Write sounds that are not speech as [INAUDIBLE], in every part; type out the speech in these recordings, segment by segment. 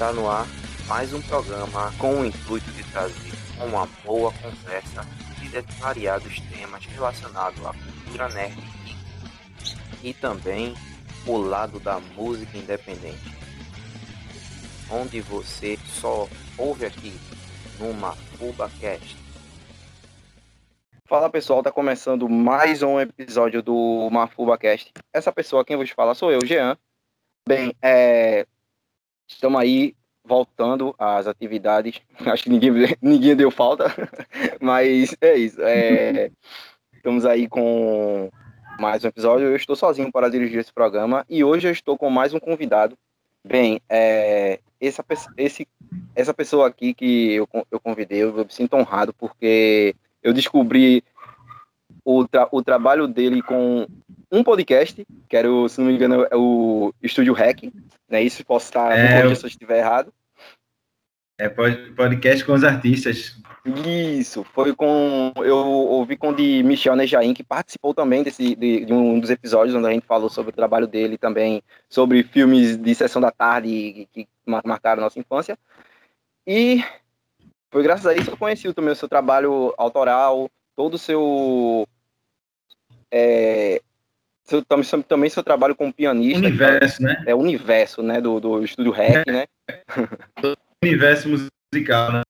Está no ar mais um programa com o intuito de trazer uma boa conversa de variados temas relacionados à cultura nerd e também o lado da música independente, onde você só ouve aqui numa FubaCast. Fala pessoal, tá começando mais um episódio do MafubaCast. Essa pessoa quem vos fala sou eu, Jean. Bem, é... estamos aí voltando às atividades. [LAUGHS] Acho que ninguém, ninguém deu falta, [LAUGHS] mas é isso. É... Estamos aí com mais um episódio. Eu estou sozinho para dirigir esse programa e hoje eu estou com mais um convidado. Bem, é... essa, esse, essa pessoa aqui que eu, eu convidei, eu me sinto honrado porque eu descobri o, tra o trabalho dele com um podcast, que era, o, se não me engano, é o Estúdio Hack, né? Isso posso estar é, se eu estiver errado. É podcast com os artistas. Isso, foi com. Eu ouvi com o de Michel Nejaim, que participou também desse, de, de, um dos episódios onde a gente falou sobre o trabalho dele também, sobre filmes de sessão da tarde que, que marcaram nossa infância. E foi graças a isso que eu conheci também o seu trabalho autoral, todo o seu. É, seu também, também seu trabalho como pianista. Universo, né? É o universo, né? Do, do estúdio REC, né? [LAUGHS] universo musical, né?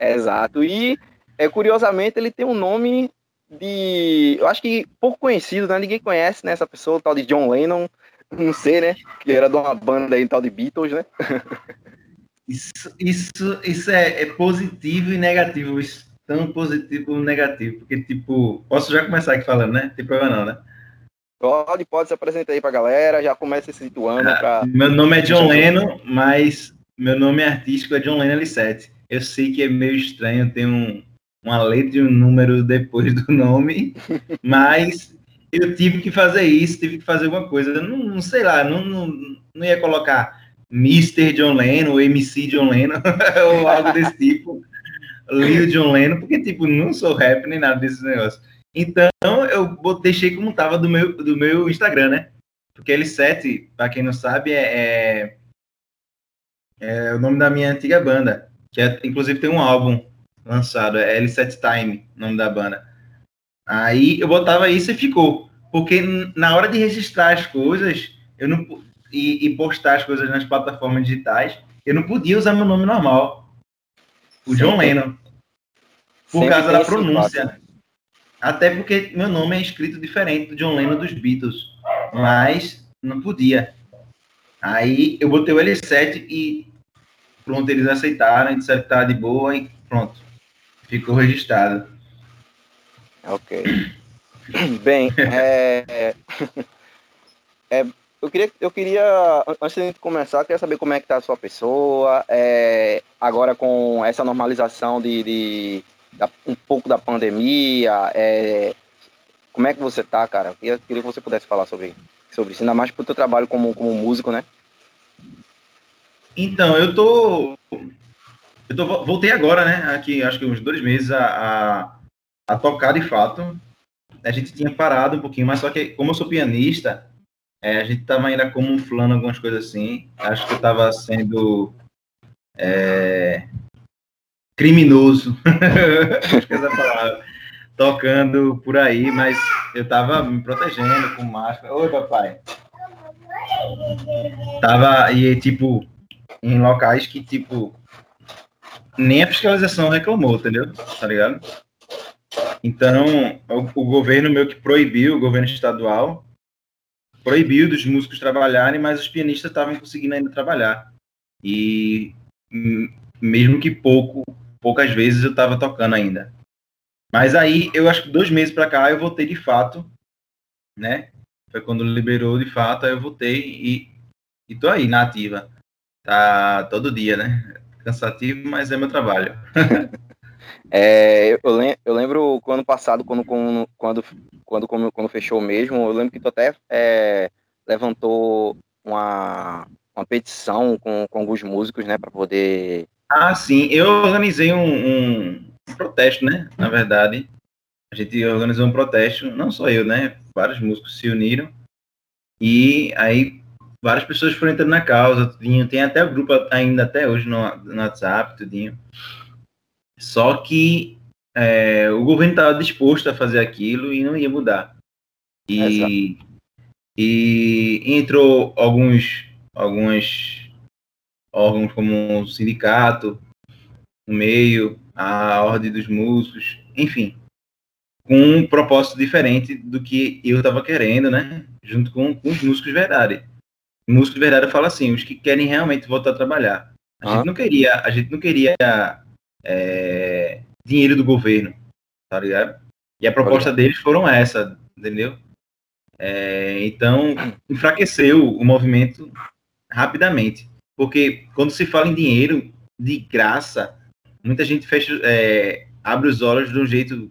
Exato. E, é, curiosamente, ele tem um nome de. Eu acho que pouco conhecido, né? Ninguém conhece né, essa pessoa, o tal de John Lennon. Não sei, né? Que era de uma banda aí, tal de Beatles, né? [LAUGHS] Isso, isso, isso é, é positivo e negativo. Isso, tão positivo e negativo. Porque, tipo, posso já começar aqui falando, né? Não tem problema não, né? Pode, pode se apresentar aí pra galera, já começa se situando. Ah, pra... Meu nome é John Leno, mas meu nome artístico é John Leno L7. Eu sei que é meio estranho ter um, uma letra e um número depois do nome, [LAUGHS] mas eu tive que fazer isso, tive que fazer alguma coisa. Não, não sei lá, não, não, não ia colocar Mr. John Lennon ou MC John Lennon [LAUGHS] ou algo desse tipo. Lil John Lennon, porque, tipo, não sou rap nem nada desses negócios. Então, eu deixei como tava do meu, do meu Instagram, né? Porque L7, para quem não sabe, é, é, é, o nome da minha antiga banda. Que é, inclusive tem um álbum lançado, é L7 Time, o nome da banda. Aí eu botava isso e ficou. Porque na hora de registrar as coisas, eu não, e, e, postar as coisas nas plataformas digitais, eu não podia usar meu nome normal. O John Lennon. Por Sempre causa da pronúncia. Até porque meu nome é escrito diferente do John Lennon dos Beatles. Mas não podia. Aí eu botei o L7 e pronto, eles aceitaram, disseram que de boa e pronto. Ficou registrado. Ok. Bem, é, [LAUGHS] é, eu queria, eu queria, antes de começar, eu queria saber como é que tá a sua pessoa, é, agora com essa normalização de, de, um pouco da pandemia, é, como é que você tá, cara? Eu queria, que você pudesse falar sobre, sobre isso, ainda mais pro teu trabalho como, como músico, né? Então, eu tô, eu tô, voltei agora, né, aqui, acho que uns dois meses a, a, a tocar de fato, a gente tinha parado um pouquinho, mas só que como eu sou pianista, é, a gente estava ainda camuflando algumas coisas assim. Acho que eu estava sendo é, criminoso, [LAUGHS] acho que essa palavra, tocando por aí, mas eu estava me protegendo com máscara. Oi, papai. Tava, e tipo, em locais que, tipo, nem a fiscalização reclamou, entendeu? Tá ligado? Então, o, o governo meio que proibiu, o governo estadual, proibiu dos músicos trabalharem, mas os pianistas estavam conseguindo ainda trabalhar. E mesmo que pouco, poucas vezes eu estava tocando ainda. Mas aí, eu acho que dois meses para cá eu voltei de fato, né? Foi quando liberou de fato, aí eu voltei e, e tô aí na ativa. Tá todo dia, né? Cansativo, mas é meu trabalho. [LAUGHS] É, eu, lem eu lembro o ano passado, quando, quando, quando, quando, quando fechou mesmo, eu lembro que tu até é, levantou uma, uma petição com, com alguns músicos, né, para poder. Ah, sim, eu organizei um, um, protesto, né, na verdade. A gente organizou um protesto, não só eu, né, vários músicos se uniram. E aí várias pessoas foram entrando na causa, tudinho. Tem até o grupo ainda até hoje no, no WhatsApp, tudinho. Só que é, o governo estava disposto a fazer aquilo e não ia mudar. E, e entrou alguns, alguns órgãos como o sindicato, o meio, a ordem dos músicos, enfim, com um propósito diferente do que eu estava querendo, né? Junto com, com os músicos de verdade. Músicos de verdade fala assim, os que querem realmente voltar a trabalhar. A ah. gente não queria, a gente não queria é, dinheiro do governo, tá ligado? E a proposta deles foram essa, entendeu? É, então, enfraqueceu o movimento rapidamente. Porque quando se fala em dinheiro de graça, muita gente fecha, é, abre os olhos de um jeito,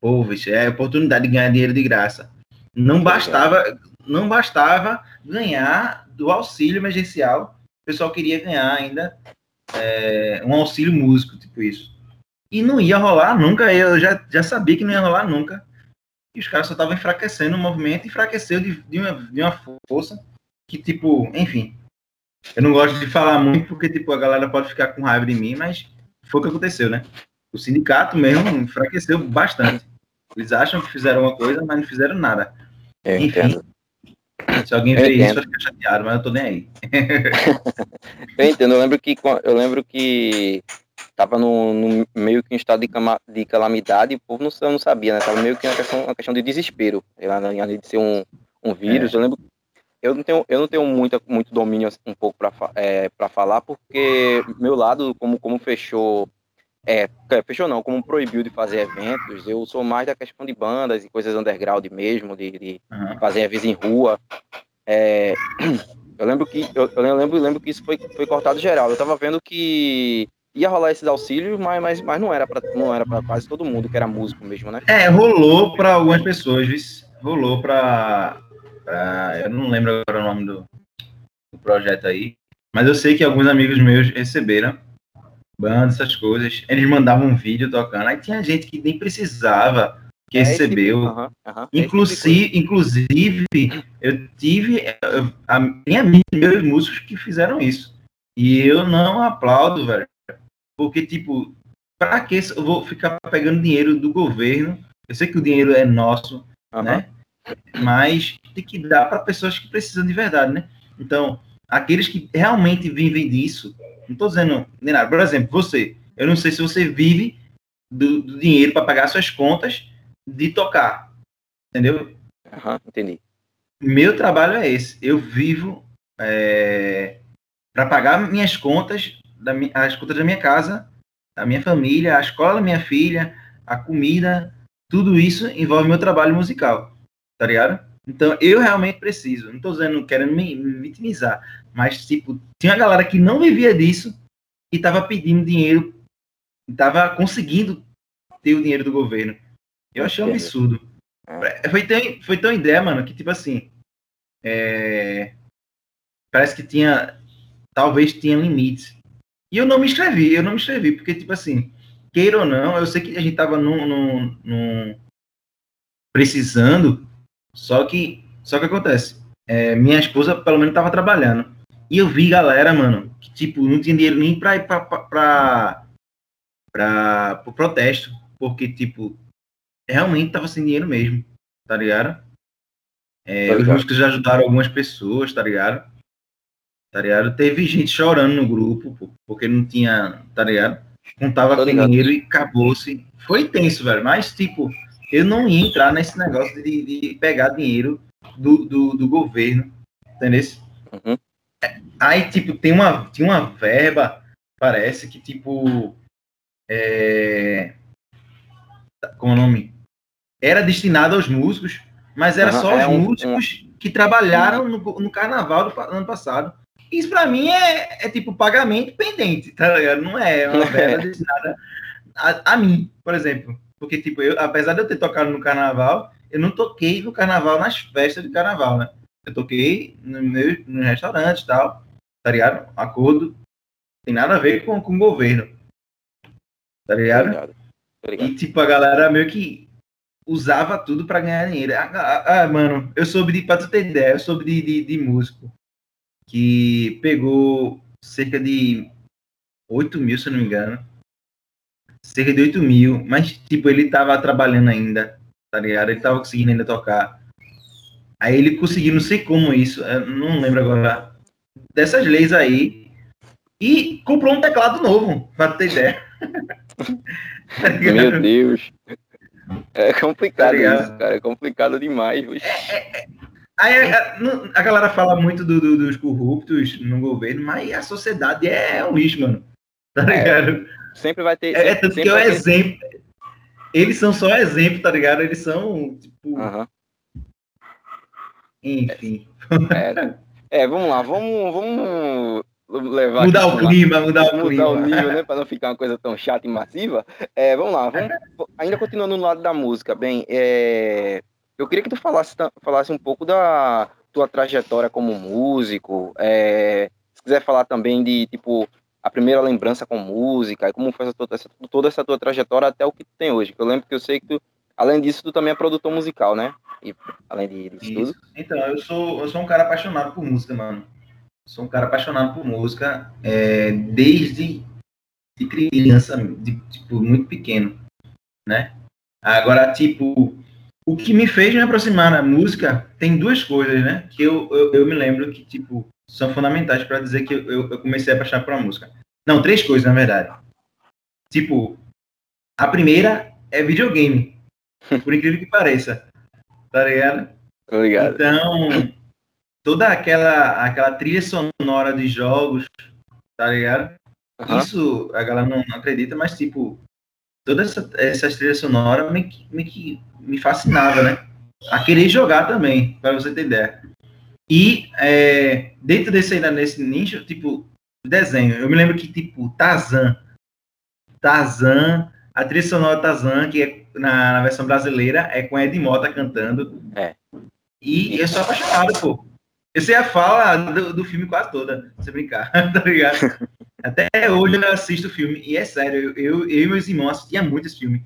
pô, é oportunidade de ganhar dinheiro de graça. Não bastava, não bastava ganhar do auxílio emergencial, o pessoal queria ganhar ainda é, um auxílio músico, tipo isso. E não ia rolar nunca, eu já, já sabia que não ia rolar nunca. E os caras só estavam enfraquecendo o movimento, enfraqueceu de, de, uma, de uma força que, tipo, enfim. Eu não gosto de falar muito porque, tipo, a galera pode ficar com raiva de mim, mas foi o que aconteceu, né? O sindicato mesmo enfraqueceu bastante. Eles acham que fizeram uma coisa, mas não fizeram nada. Eu Enfim, entendo. se alguém vê isso, vai ficar chateado, mas eu tô nem aí. [LAUGHS] eu entendo. Eu lembro que, eu lembro que tava no, no, meio que em estado de, cama, de calamidade, o povo não, não sabia, né? Tava meio que uma questão, uma questão de desespero, além de ser um, um vírus. É. Eu lembro, eu não tenho, eu não tenho muito, muito domínio assim, um pouco para é, falar, porque meu lado, como, como fechou, é, é, fechou não, como proibiu de fazer eventos, eu sou mais da questão de bandas e coisas underground mesmo, de, de uhum. fazer eventos em rua. É, eu lembro que eu, eu lembro, lembro que isso foi, foi cortado geral. Eu tava vendo que ia rolar esses auxílios, mas, mas, mas não era para não era para quase todo mundo que era músico mesmo, né? É, rolou para algumas pessoas, rolou para eu não lembro agora o nome do, do, projeto aí, mas eu sei que alguns amigos meus receberam bandas, essas coisas. Eles mandavam um vídeo tocando, aí tinha gente que nem precisava que é recebeu. Tipo, uh -huh, inclusive, tipo inclusive, eu tive a minha meus músicos que fizeram isso. E eu não aplaudo, velho. Porque, tipo, para que eu vou ficar pegando dinheiro do governo? Eu sei que o dinheiro é nosso, uhum. né? Mas tem que dar para pessoas que precisam de verdade, né? Então, aqueles que realmente vivem disso, não estou dizendo nem nada. Por exemplo, você, eu não sei se você vive do, do dinheiro para pagar suas contas de tocar, entendeu? Uhum, entendi. Meu trabalho é esse. Eu vivo é, para pagar minhas contas da, as contas da minha casa, da minha família, a escola da minha filha, a comida, tudo isso envolve meu trabalho musical, tá ligado? Então eu realmente preciso, não tô dizendo, querendo me, me vitimizar, mas tipo, tinha uma galera que não vivia disso e tava pedindo dinheiro, tava conseguindo ter o dinheiro do governo. Eu achei um absurdo. É. Foi tão, foi tão ideia, mano, que tipo assim, é, parece que tinha, talvez tinha limites. E eu não me inscrevi, eu não me inscrevi, porque, tipo assim, queira ou não, eu sei que a gente tava num, num, num precisando, só que, só que acontece, é, minha esposa pelo menos tava trabalhando, e eu vi galera, mano, que, tipo, não tinha dinheiro nem pra ir pra, pra, pra, pra pro protesto, porque, tipo, realmente tava sem dinheiro mesmo, tá ligado? É, os músicos já ajudaram algumas pessoas, tá ligado? tá ligado? Teve gente chorando no grupo, pô, porque não tinha, tá ligado? Contava com dinheiro e acabou-se. Foi tenso, velho, mas, tipo, eu não ia entrar nesse negócio de, de pegar dinheiro do, do, do governo, entendeu? Uhum. Aí, tipo, tem uma, tinha uma verba, parece que, tipo, é... como é o nome? Era destinada aos músicos, mas era uhum, só é os um, músicos um... que trabalharam no, no carnaval do ano passado. Isso para mim é, é, tipo pagamento pendente, tá ligado? Não é uma [LAUGHS] verba destinada a, a, mim, por exemplo. Porque, tipo, eu, apesar de eu ter tocado no carnaval, eu não toquei no carnaval nas festas de carnaval, né? Eu toquei no meu, no restaurante e tal, tá ligado? Acordo. Tem nada a ver com, com o governo. Tá ligado? Obrigado. Obrigado. E, tipo, a galera meio que usava tudo para ganhar dinheiro. Ah, ah, ah, mano, eu soube de, pra tu ter ideia, eu soube de, de, de músico que pegou cerca de 8 mil, se não me engano. Cerca de 8 mil, mas tipo, ele tava trabalhando ainda, tá ligado? Ele tava conseguindo ainda tocar. Aí ele conseguiu, não sei como isso, não lembro agora, dessas leis aí, e comprou um teclado novo, pra ter ideia. [LAUGHS] tá Meu Deus. É complicado tá isso, cara. É complicado demais. É, é, é. Aí a, a, galera fala muito do, do, dos corruptos no governo, mas a sociedade é um lixo, mano. Tá é, ligado? Sempre vai ter. É, tanto que é o exemplo. Eles são só exemplo, tá ligado? Eles são, tipo. Uh -huh. Enfim. É, é, vamos lá, vamos, vamos levar mudar o clima, mudar o mudar clima. o nível, né, para não ficar uma coisa tão chata e massiva. É, vamos lá, vamos, ainda continuando no lado da música, bem, é, eu queria que tu falasse, falasse um pouco da tua trajetória como músico, é, se quiser falar também de tipo a primeira lembrança com música, como foi essa, essa, toda essa tua trajetória até o que tu tem hoje. Eu lembro que eu sei que tu, além disso, tu também é produtor musical, né? E, além disso tudo. Então, eu sou, eu sou um cara apaixonado por música, mano sou um cara apaixonado por música é, desde de criança, de, tipo, muito pequeno, né? Agora, tipo, o que me fez me aproximar da música tem duas coisas, né? Que eu, eu, eu me lembro que, tipo, são fundamentais para dizer que eu, eu comecei a apaixonar por a música. Não, três coisas, na verdade. Tipo, a primeira é videogame. Por incrível que pareça. Tá ligado? Obrigado. Então, toda aquela, aquela trilha sonora de jogos, tá ligado? Uhum. Isso a galera não acredita, mas tipo, toda essa, essa trilha sonora me, me, me fascinava, né? A querer jogar também, para você ter ideia. E é, dentro desse ainda nesse nicho, tipo, desenho, eu me lembro que, tipo, Tarzan. Tarzan, a trilha sonora Tarzan, que é na, na versão brasileira, é com Ed Mota cantando. É. E eu sou apaixonado, pô. Eu sei a fala do, do filme quase toda, se brincar, [LAUGHS] tá ligado? Até hoje eu assisto o filme, e é sério, eu, eu e meus irmãos assistia muito esse filme.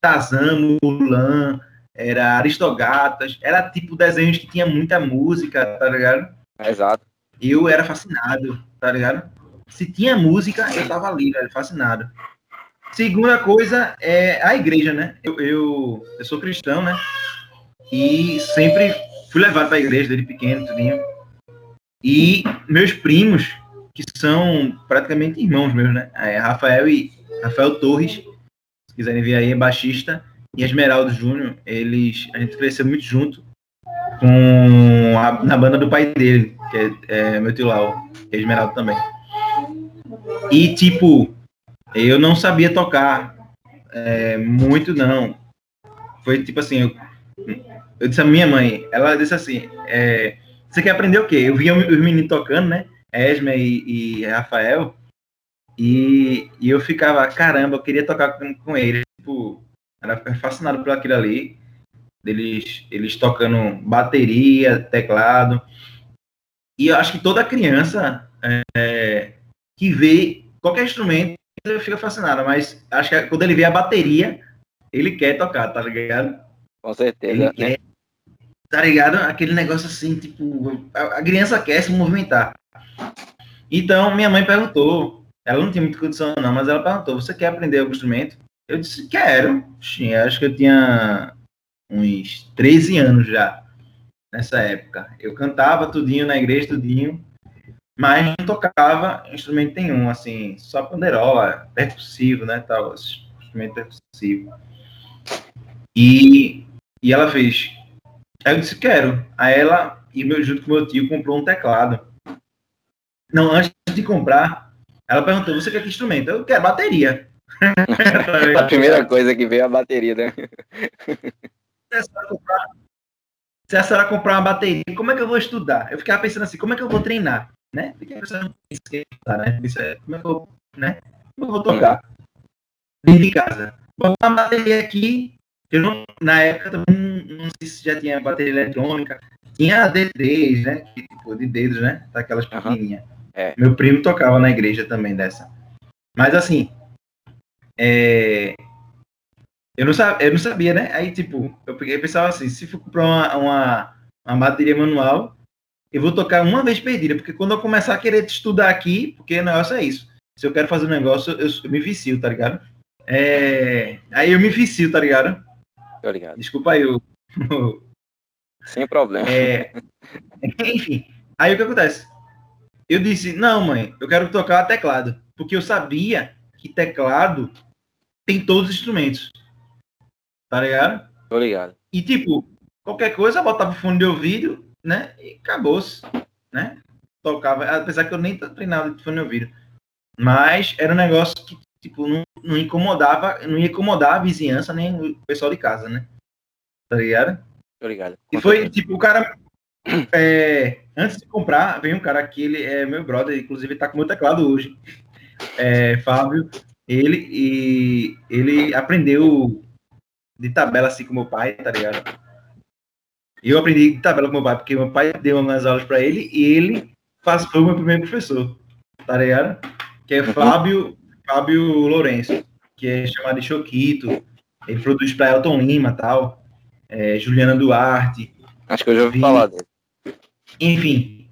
Tarzan, Mulan, era Aristogatas, era tipo desenhos que tinha muita música, tá ligado? Exato. Eu era fascinado, tá ligado? Se tinha música, eu tava ali, velho, fascinado. Segunda coisa é a igreja, né? Eu, eu, eu sou cristão, né? E sempre fui levado para a igreja desde pequeno, tudinho. E meus primos, que são praticamente irmãos meus, né? É, Rafael e Rafael Torres, se quiserem ver aí, é baixista, e Esmeraldo Júnior, eles a gente cresceu muito junto com a, na banda do pai dele, que é, é meu tio Lau, que é Esmeraldo também. E tipo, eu não sabia tocar é, muito não. Foi tipo assim, eu, eu disse a minha mãe, ela disse assim, é, você quer aprender o quê? Eu via os meninos tocando, né? Esme e, e Rafael, e, e, eu ficava, caramba, eu queria tocar com, com eles. Tipo, era fascinado por aquilo ali. Eles, eles tocando bateria, teclado. E eu acho que toda criança é, que vê qualquer instrumento fica fascinado, mas acho que quando ele vê a bateria, ele quer tocar, tá ligado? Com certeza. Ele quer, Tá ligado? Aquele negócio assim, tipo, a, a criança quer se movimentar. Então, minha mãe perguntou, ela não tinha muita condição não, mas ela perguntou, você quer aprender algum instrumento? Eu disse, quero. Sim, acho que eu tinha uns 13 anos já, nessa época. Eu cantava tudinho na igreja, tudinho, mas não tocava instrumento nenhum, assim, só panderola, percussivo, né, tal, instrumento percussivo. E, e ela fez, Aí eu disse, quero. Aí ela, e meu, junto com meu tio, comprou um teclado. Não, antes de comprar, ela perguntou, você quer que instrumento? Eu quero bateria. [LAUGHS] a primeira coisa que veio é a bateria, né? Se a, senhora comprar, uma bateria, como é que eu vou estudar? Eu ficava pensando assim, como é que eu vou treinar? Né? Fiquei pensando né? Isso é, como é que eu, né? Como eu vou tocar? Dentro de casa. Vou uma bateria aqui, eu não, na época também não sei se já tinha bateria eletrônica. Tinha a D3, né? Tipo, de dedos, né? Daquelas pequenininhas. Uhum. É. Meu primo tocava na igreja também dessa. Mas assim, é... eu, não sabia, eu não sabia, né? Aí, tipo, eu peguei e pensava assim, se for comprar uma, uma, uma bateria manual, eu vou tocar uma vez perdida, porque quando eu começar a querer estudar aqui, porque o negócio é isso. Se eu quero fazer um negócio, eu, eu me vicio, tá ligado? É, aí eu me vicio, tá ligado? Tô ligado. Desculpa aí, o. [LAUGHS] Sem problema. É, enfim, aí o que acontece? Eu disse, não, mãe, eu quero tocar teclado. Porque eu sabia que teclado tem todos os instrumentos. Tá ligado? Tô ligado. E tipo, qualquer coisa, botava o fone de ouvido, né? E acabou-se, né? Tocava, apesar que eu nem treinava de fone de ouvido. Mas era um negócio que, tipo, não, não incomodava, não ia incomodar a vizinhança nem o pessoal de casa, né? Tá ligado? Tô ligado. E foi, tipo, o cara. [COUGHS] é, antes de comprar, veio um cara aqui, ele é meu brother, inclusive tá com meu teclado hoje. É, Fábio, ele e ele aprendeu de tabela assim com meu pai, tá ligado? Eu aprendi de tabela com meu pai, porque meu pai deu umas aulas para ele e ele faz, foi o meu primeiro professor, tá ligado? Que é Fábio, Fábio Lourenço, que é chamado de Choquito. Ele produz para Elton Lima tal, é, Juliana Duarte. Acho que eu já ouvi Vi- falar dele. Enfim,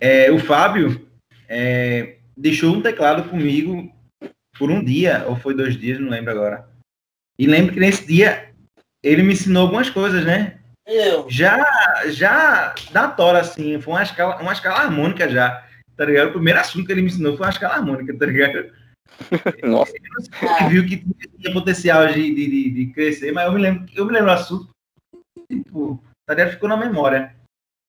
é, o Fábio é, deixou um teclado comigo por um dia, ou foi dois dias, não lembro agora. E lembro que nesse dia ele me ensinou algumas coisas, né? Eu. Já, já da tora, assim, foi uma escala, uma escala harmônica já, tá ligado? O primeiro assunto que ele me ensinou foi uma escala harmônica, tá ligado? [LAUGHS] Nossa, Ele viu que tinha potencial de, de, de- de crescer, mas eu me lembro, eu me lembro do assunto, tipo, tá ligado? Ficou na memória.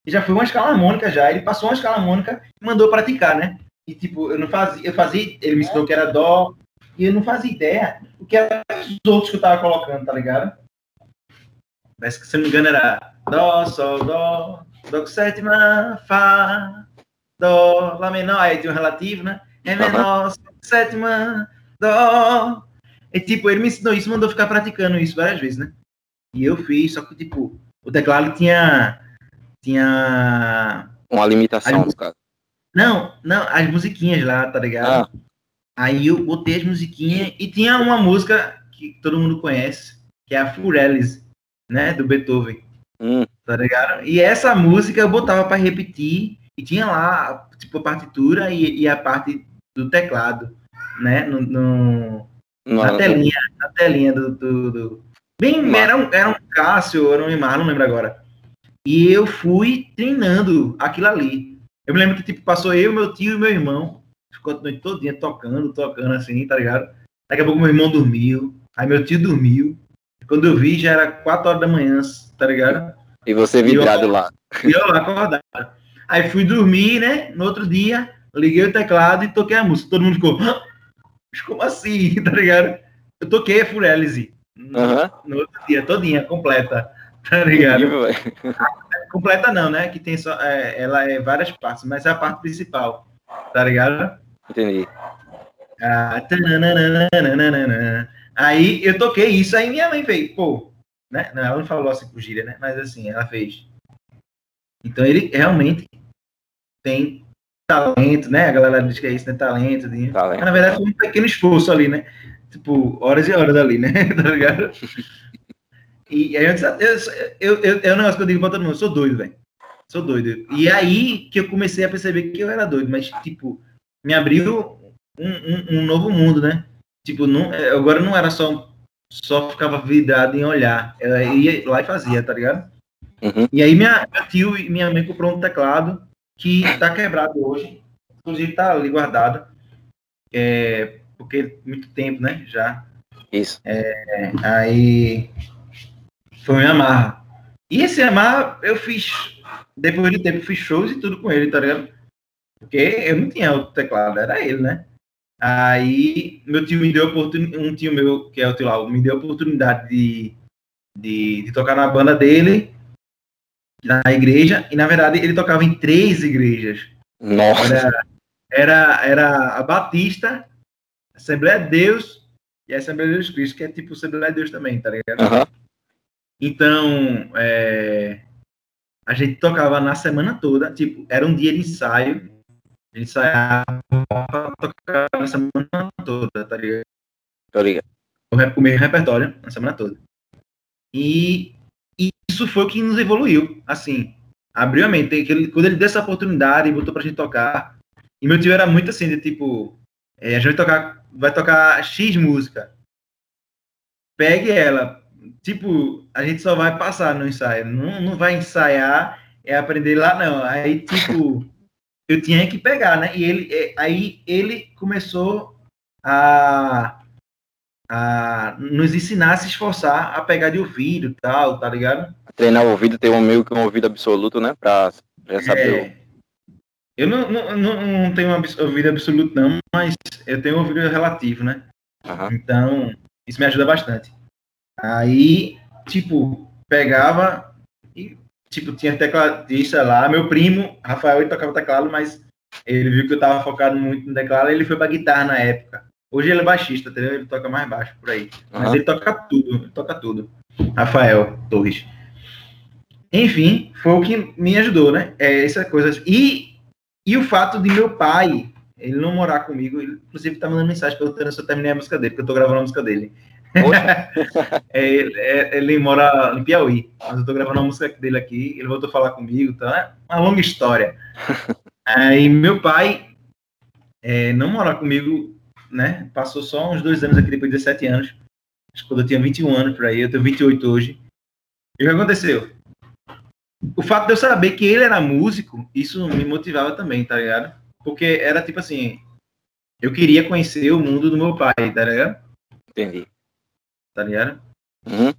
E já foi uma escala harmônica já, ele passou uma escala harmônica e mandou praticar, né? E tipo, eu não fazia, eu fazia, ele me ensinou que era dó, e eu não fazia ideia o que eram os outros que eu tava colocando, tá ligado? Parece que, se não me engano, era dó, sol, dó, dó com sétima, fá, dó, lá menor, aí tem um relativo, né? É menor, sol sétima, dó. E tipo, ele me ensinou isso, mandou ficar praticando isso várias vezes, né? E eu fiz, só que tipo, o teclado tinha. Tinha. uma limitação Aí- dos caras. Não, não, as musiquinhas lá, tá ligado? Ah, Aí eu botei as musiquinhas e tinha uma música que todo mundo conhece, que é a Furelles, né? Do Beethoven, hum, tá ligado? E essa música eu botava pra repetir e tinha lá, tipo, a partitura e, e a parte do teclado, né? No, no- na telinha, na telinha do. do- do- Bem, era um, era um Cássio, era um Imar, não lembro agora. E eu fui treinando aquilo ali. Eu me lembro que, tipo, passou eu, meu tio e meu irmão. Ficou a noite todinha tocando, tocando assim, tá ligado? Daqui a pouco meu irmão dormiu. Aí meu tio dormiu. Quando eu vi, já era 4 horas da manhã, tá ligado? E você vidrado lá. [LAUGHS] E eu lá acordado. Aí fui dormir, né? No outro dia, liguei o teclado e toquei a música. Todo mundo ficou, "Hã? Mas como assim? [LAUGHS] Tá ligado? Eu toquei a Furelise. Aham. No outro dia, todinha, completa. Tá ligado? Completa não, né? Que tem só. é, ela é várias partes, mas é a parte principal. Tá ligado? Entendi. Ah. Aí eu toquei isso, aí minha mãe fez, pô, né? Não, ela não falou assim com gíria, né? Mas assim, ela fez. Então ele realmente tem talento, né? A galera diz que é isso, né? Talento. né? Talento. Mas na verdade foi um pequeno esforço ali, né? Tipo, horas e horas ali, né? [LAUGHS] tá ligado? [LAUGHS] E aí eu disse, eu, eu, eu, é um negócio que eu digo pra todo mundo, eu sou doido, velho. Sou doido. E aí que eu comecei a perceber que eu era doido, mas, tipo, me abriu um, um, um novo mundo, né? Tipo, não, é, agora não era só, só ficava vidrado em olhar. Eu ia lá e fazia, tá ligado? Uhum. E aí minha, meu tio e minha mãe comprou um teclado que tá quebrado hoje. Inclusive tá ali guardado. É, porque muito tempo, né? Já. Isso. É, aí foi um Yamaha. E esse Yamaha eu fiz, depois de tempo, fiz shows e tudo com ele, tá ligado? Porque eu não tinha outro teclado, era ele, né? Aí meu tio me deu oportunidade, um tio meu, que é o tio Lau, me deu a oportunidade de, de, de tocar na banda dele, na igreja, e na verdade ele tocava em três igrejas. Nossa. Era, era, era a Batista, Assembleia de Deus e a Assembleia de Jesus Cristo, que é tipo Assembleia de Deus também, tá ligado? Aham. Então, é, a gente tocava na semana toda, tipo, era um dia de ensaio, a gente ensaiava tocar na semana toda, tá ligado? Tô ligado. O, mesmo repertório na semana toda. E, e isso foi o que nos evoluiu, assim, abriu a mente. Ele, quando ele deu essa oportunidade e botou pra gente tocar, e meu tio era muito assim, de tipo, é, a gente vai tocar, vai tocar X música. Pegue ela. Tipo, a gente só vai passar no ensaio. Não, não vai ensaiar, é aprender lá, não. Aí, tipo, [LAUGHS] eu tinha que pegar, né? E ele, é, aí ele começou a, a nos ensinar a se esforçar a pegar de ouvido e tal, tá ligado? Treinar o ouvido, ter um meio que um ouvido absoluto, né? Pra, saber. É, eu não, não, não, tenho um ouvido absoluto, não, mas eu tenho um ouvido relativo, né? Uhum. Então, isso me ajuda bastante. Aí, tipo, pegava e, tipo, tinha tecladista lá. Meu primo, Rafael, ele tocava teclado, mas ele viu que eu tava focado muito no teclado, ele foi pra guitarra na época. Hoje ele é baixista, entendeu? Ele toca mais baixo por aí. Uhum. Mas ele toca tudo, ele toca tudo. Rafael Torres. Enfim, foi o que me ajudou, né? É, essa coisa. E e o fato de meu pai, ele não morar comigo, ele, inclusive tá mandando mensagem perguntando se eu terminei a música dele, porque eu tô gravando a música dele. [LAUGHS] é, é, ele mora em Piauí, mas eu tô gravando a música dele aqui, ele voltou a falar comigo, então é uma longa história. [LAUGHS] Aí meu pai é, não morar comigo, né? Passou só uns dois anos aqui depois de 17 anos. Acho que quando eu tinha 21 anos por aí, eu tenho 28 hoje. E o que aconteceu? o fato de eu saber que ele era músico, isso me motivava também, tá ligado? Porque era tipo assim, eu queria conhecer o mundo do meu pai, tá ligado? Entendi. Tá ligado? Uhum.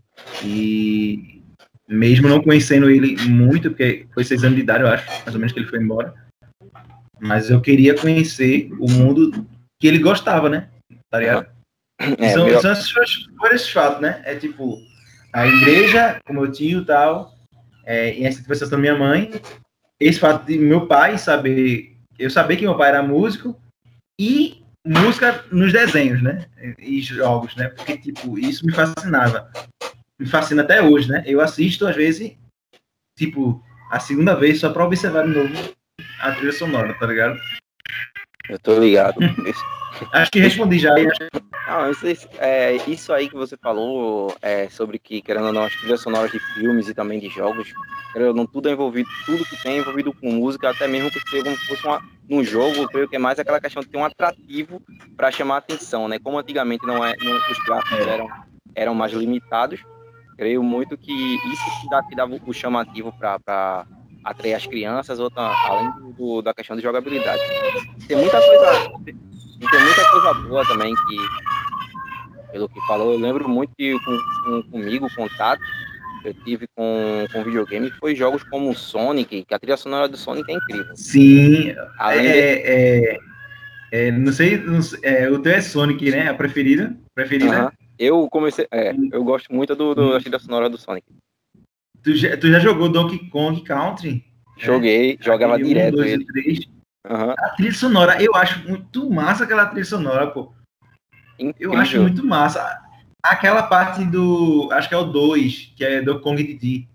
E mesmo não conhecendo ele muito, porque foi seis anos de idade, eu acho, mais ou menos que ele foi embora. Mas eu queria conhecer o mundo que ele gostava, né? Tá ligado? É, são, meu... são esses, fatos, né? É tipo, a igreja, com meu tio e tal, é, em essa conversação da minha mãe, esse fato de meu pai saber, eu saber que meu pai era músico e música nos desenhos, né? E jogos, né? Porque, tipo, isso me fascinava. Me fascina até hoje, né? Eu assisto, às vezes, tipo, a segunda vez só para observar de novo a trilha sonora, tá ligado? Eu tô ligado. [LAUGHS] Acho que respondi já. Não, isso, é, isso aí que você falou é, sobre que, querendo ou não, as trilhas sonoras de filmes e também de jogos, querendo ou não, tudo é envolvido, tudo que tem é envolvido com música, até mesmo que seja como se fosse uma, num jogo, eu creio que é mais aquela questão de ter um atrativo para chamar a atenção, né? Como antigamente não é, não, os gráficos eram, eram mais limitados, creio muito que isso que, dá, que dava o chamativo para atrair as crianças, outra, além do, da questão de jogabilidade. Tem muita coisa e tem muita coisa boa também que, pelo que falou, eu lembro muito que com, com, comigo, contato que eu tive com, com videogame foi jogos como Sonic, que a trilha sonora do Sonic é incrível. Sim, Além é, de... é, é, não sei, não é, o teu é Sonic, né? A preferida? Preferida? Uh -huh. Eu comecei, é, eu gosto muito do, do, da trilha sonora do Sonic. Tu já, tu já jogou Donkey Kong Country? Joguei, é, jogava direto 1, 2 ele. 3. Uhum. A trilha sonora, eu acho muito massa aquela trilha sonora, pô. Incrível. Eu acho muito massa. Aquela parte do. Acho que é o 2, que é do Kong Didi.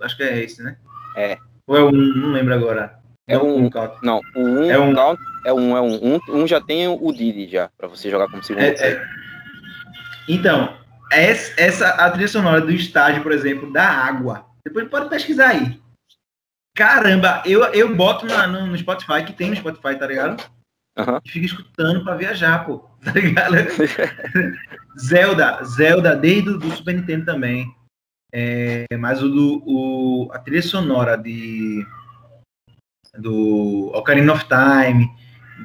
Acho que é esse, né? É. Ou é o 1, um, não lembro agora. É, é um. não, o 1 um, é um, count, é um, é um, um. Um já tem o Didi já, pra você jogar como segundo. É, é. Então, essa, a trilha sonora do estágio, por exemplo, da água. Depois pode pesquisar aí. Caramba, eu, eu boto na, no, no, Spotify, que tem no Spotify, tá ligado? Uhum. E fico escutando pra viajar, pô. [LAUGHS] Tá ligado? [LAUGHS] Zelda, Zelda, desde o do Super Nintendo também. É, mas o do o, a trilha sonora de do Ocarina of Time,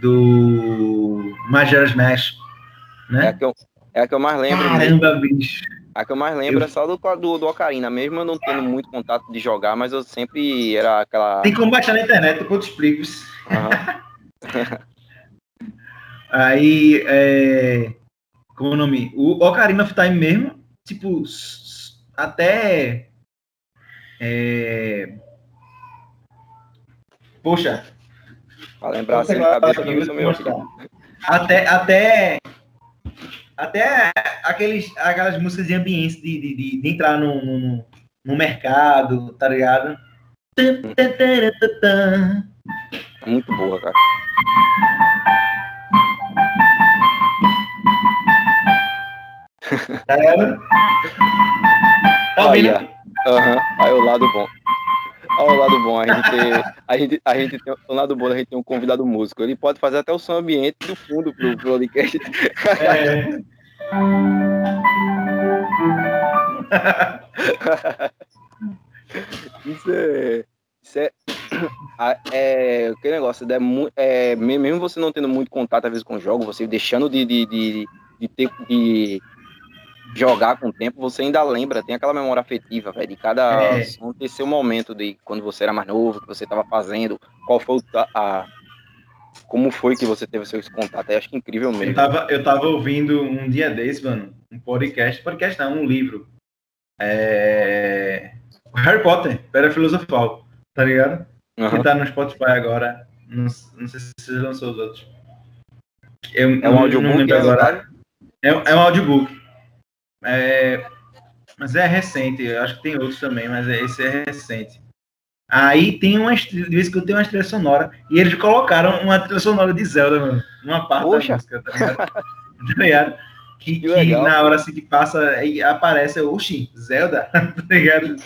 do Majora's Mask, né? É a que eu, é a que eu mais lembro. Caramba, bicho. A que eu mais lembro eu... é só do, do, do Ocarina, mesmo eu não tendo muito contato de jogar, mas eu sempre era aquela. Tem como baixar na internet, depois eu te explico. Uhum. Aí, é... como é o nome? O Ocarina of Time mesmo, tipo, até. É... Poxa. Pra lembrar assim, cabeça do meu. Até, até até aqueles, aquelas músicas de ambiente, de, de, de, de entrar no, no, no, mercado, tá ligado? Muito boa, cara. Tá ligado? Tá ouvindo? Aham, uhum. aí o lado bom. Olha o lado bom, a gente, tem, a gente, a gente tem, o lado bom, a gente tem um convidado músico. Ele pode fazer até o som ambiente do fundo pro, pro podcast. É. [LAUGHS] isso é. Isso é. É, que negócio, é, é, mesmo você não tendo muito contato às vezes com o jogo, você deixando de, de, de, de ter de jogar com o tempo, você ainda lembra, tem aquela memória afetiva, velho, de cada é. seu momento de quando você era mais novo, que você estava fazendo, qual foi a, a, como foi que você teve seus contatos, eu acho que incrível mesmo. Eu tava, eu tava ouvindo um dia desse, mano, um podcast, podcast não, um livro, é... Harry Potter, Pedra Filosofal, tá ligado? Uhum. Que tá no Spotify agora, não, não sei se você lançou os outros. Eu, é um audiobook agora. É, é um audiobook. É, mas é recente, eu acho que tem outros também, mas esse é recente. Aí tem uma de vez que eu tenho uma trilha sonora e eles colocaram uma trilha sonora de Zelda, mano, uma parte Poxa. da música, tá ligado? [LAUGHS] tá ligado? Que, que, que na hora assim que passa e aparece, oxi, Zelda, [LAUGHS] tá ligado?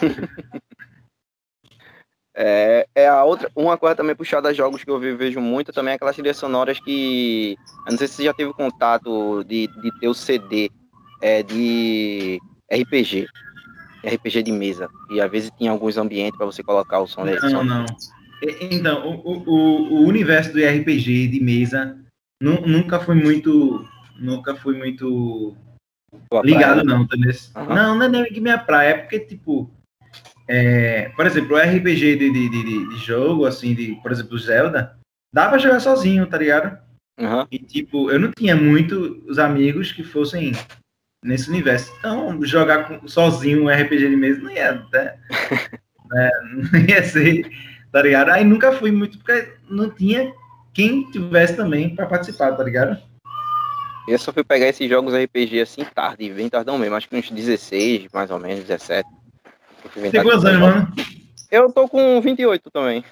É, é a outra, uma coisa também puxada a jogos que eu vejo muito também é aquelas trilhas sonoras que. Eu não sei se você já teve contato de, de ter o CD é, de RPG. RPG de mesa. E às vezes tinha alguns ambientes para você colocar o som. Não, som. não. Então, o, o, o universo do RPG de mesa nunca foi muito. Nunca foi muito ligado, praia, não, tá uhum. Não, não é nem minha praia, é porque, tipo. É, por exemplo, o RPG de, de, de, de, jogo, assim, de, por exemplo, Zelda, dá pra jogar sozinho, tá ligado? Uhum. E, tipo, eu não tinha muitos amigos que fossem nesse universo. Então, jogar com, sozinho um RPG de mesa não ia, né? [LAUGHS] é, não ia ser, tá ligado? Aí nunca fui muito, porque não tinha quem tivesse também para participar, tá ligado? Eu só fui pegar esses jogos RPG assim tarde, bem tardão mesmo, acho que uns 16, mais ou menos, 17. Tem quantos anos, mano? Eu tô com 28 também.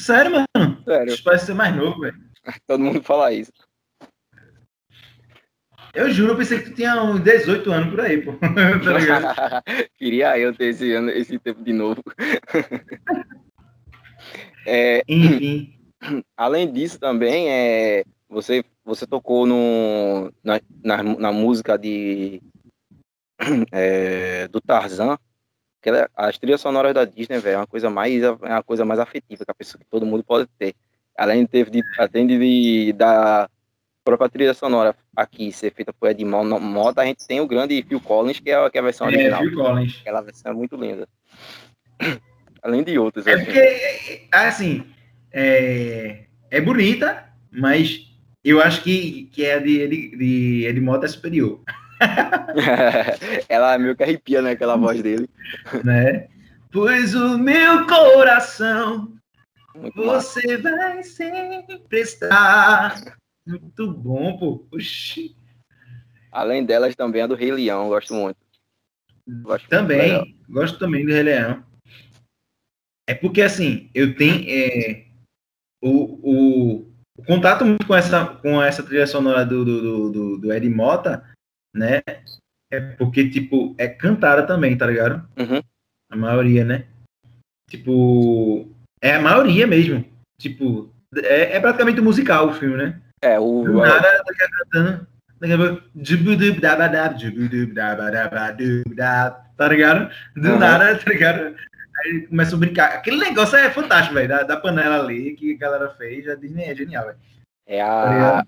Sério, mano? Sério. Parece ser mais novo, velho. [LAUGHS] Todo mundo fala isso. Eu juro, eu pensei que tu tinha uns 18 anos por aí, pô. [LAUGHS] tá [LAUGHS] Queria eu ter esse, ano, esse tempo de novo. [LAUGHS] é, Enfim. [CLEARS THROAT] Além disso também, é, você, você tocou no, na, na, na música de, [CLEARS THROAT] é, do Tarzan, que ela, as trilhas sonoras da Disney, velho, é uma coisa mais é uma coisa mais afetiva que a pessoa que todo mundo pode ter. Além de ter de, além de, de da própria trilha sonora aqui ser feita por Ed Mota, a gente tem o grande Phil Collins, que é, que é a versão é, original. Phil Collins. Aquela versão é muito linda. [COUGHS] Além de outras. É assim. porque, assim, é, é bonita, mas eu acho que, que é de, de, de Ed Mota é superior. [LAUGHS] Ela meio que arrepia, né? Aquela voz dele. [LAUGHS] Né? Pois o meu coração muito você massa. vai sempre estar muito bom, pô. Oxi. Além delas, também a do Rei Leão, gosto muito. Gosto também, muito gosto também do Rei Leão. É porque, assim, eu tenho. É, o, o, o, contato com essa, com essa trilha sonora do, do, do, do Ed Mota, né? É porque, tipo, é cantada também, tá ligado? Uhum. A maioria, né? Tipo, é a maioria mesmo. Tipo, é, é praticamente musical o filme, né? É, o. Do nada, tá cantando. Tá ligado? Do uhum. nada, tá ligado? Aí começa a brincar. Aquele negócio é fantástico, velho. Da, da, panela ali que a galera fez. A Disney é genial, velho. É a. Tá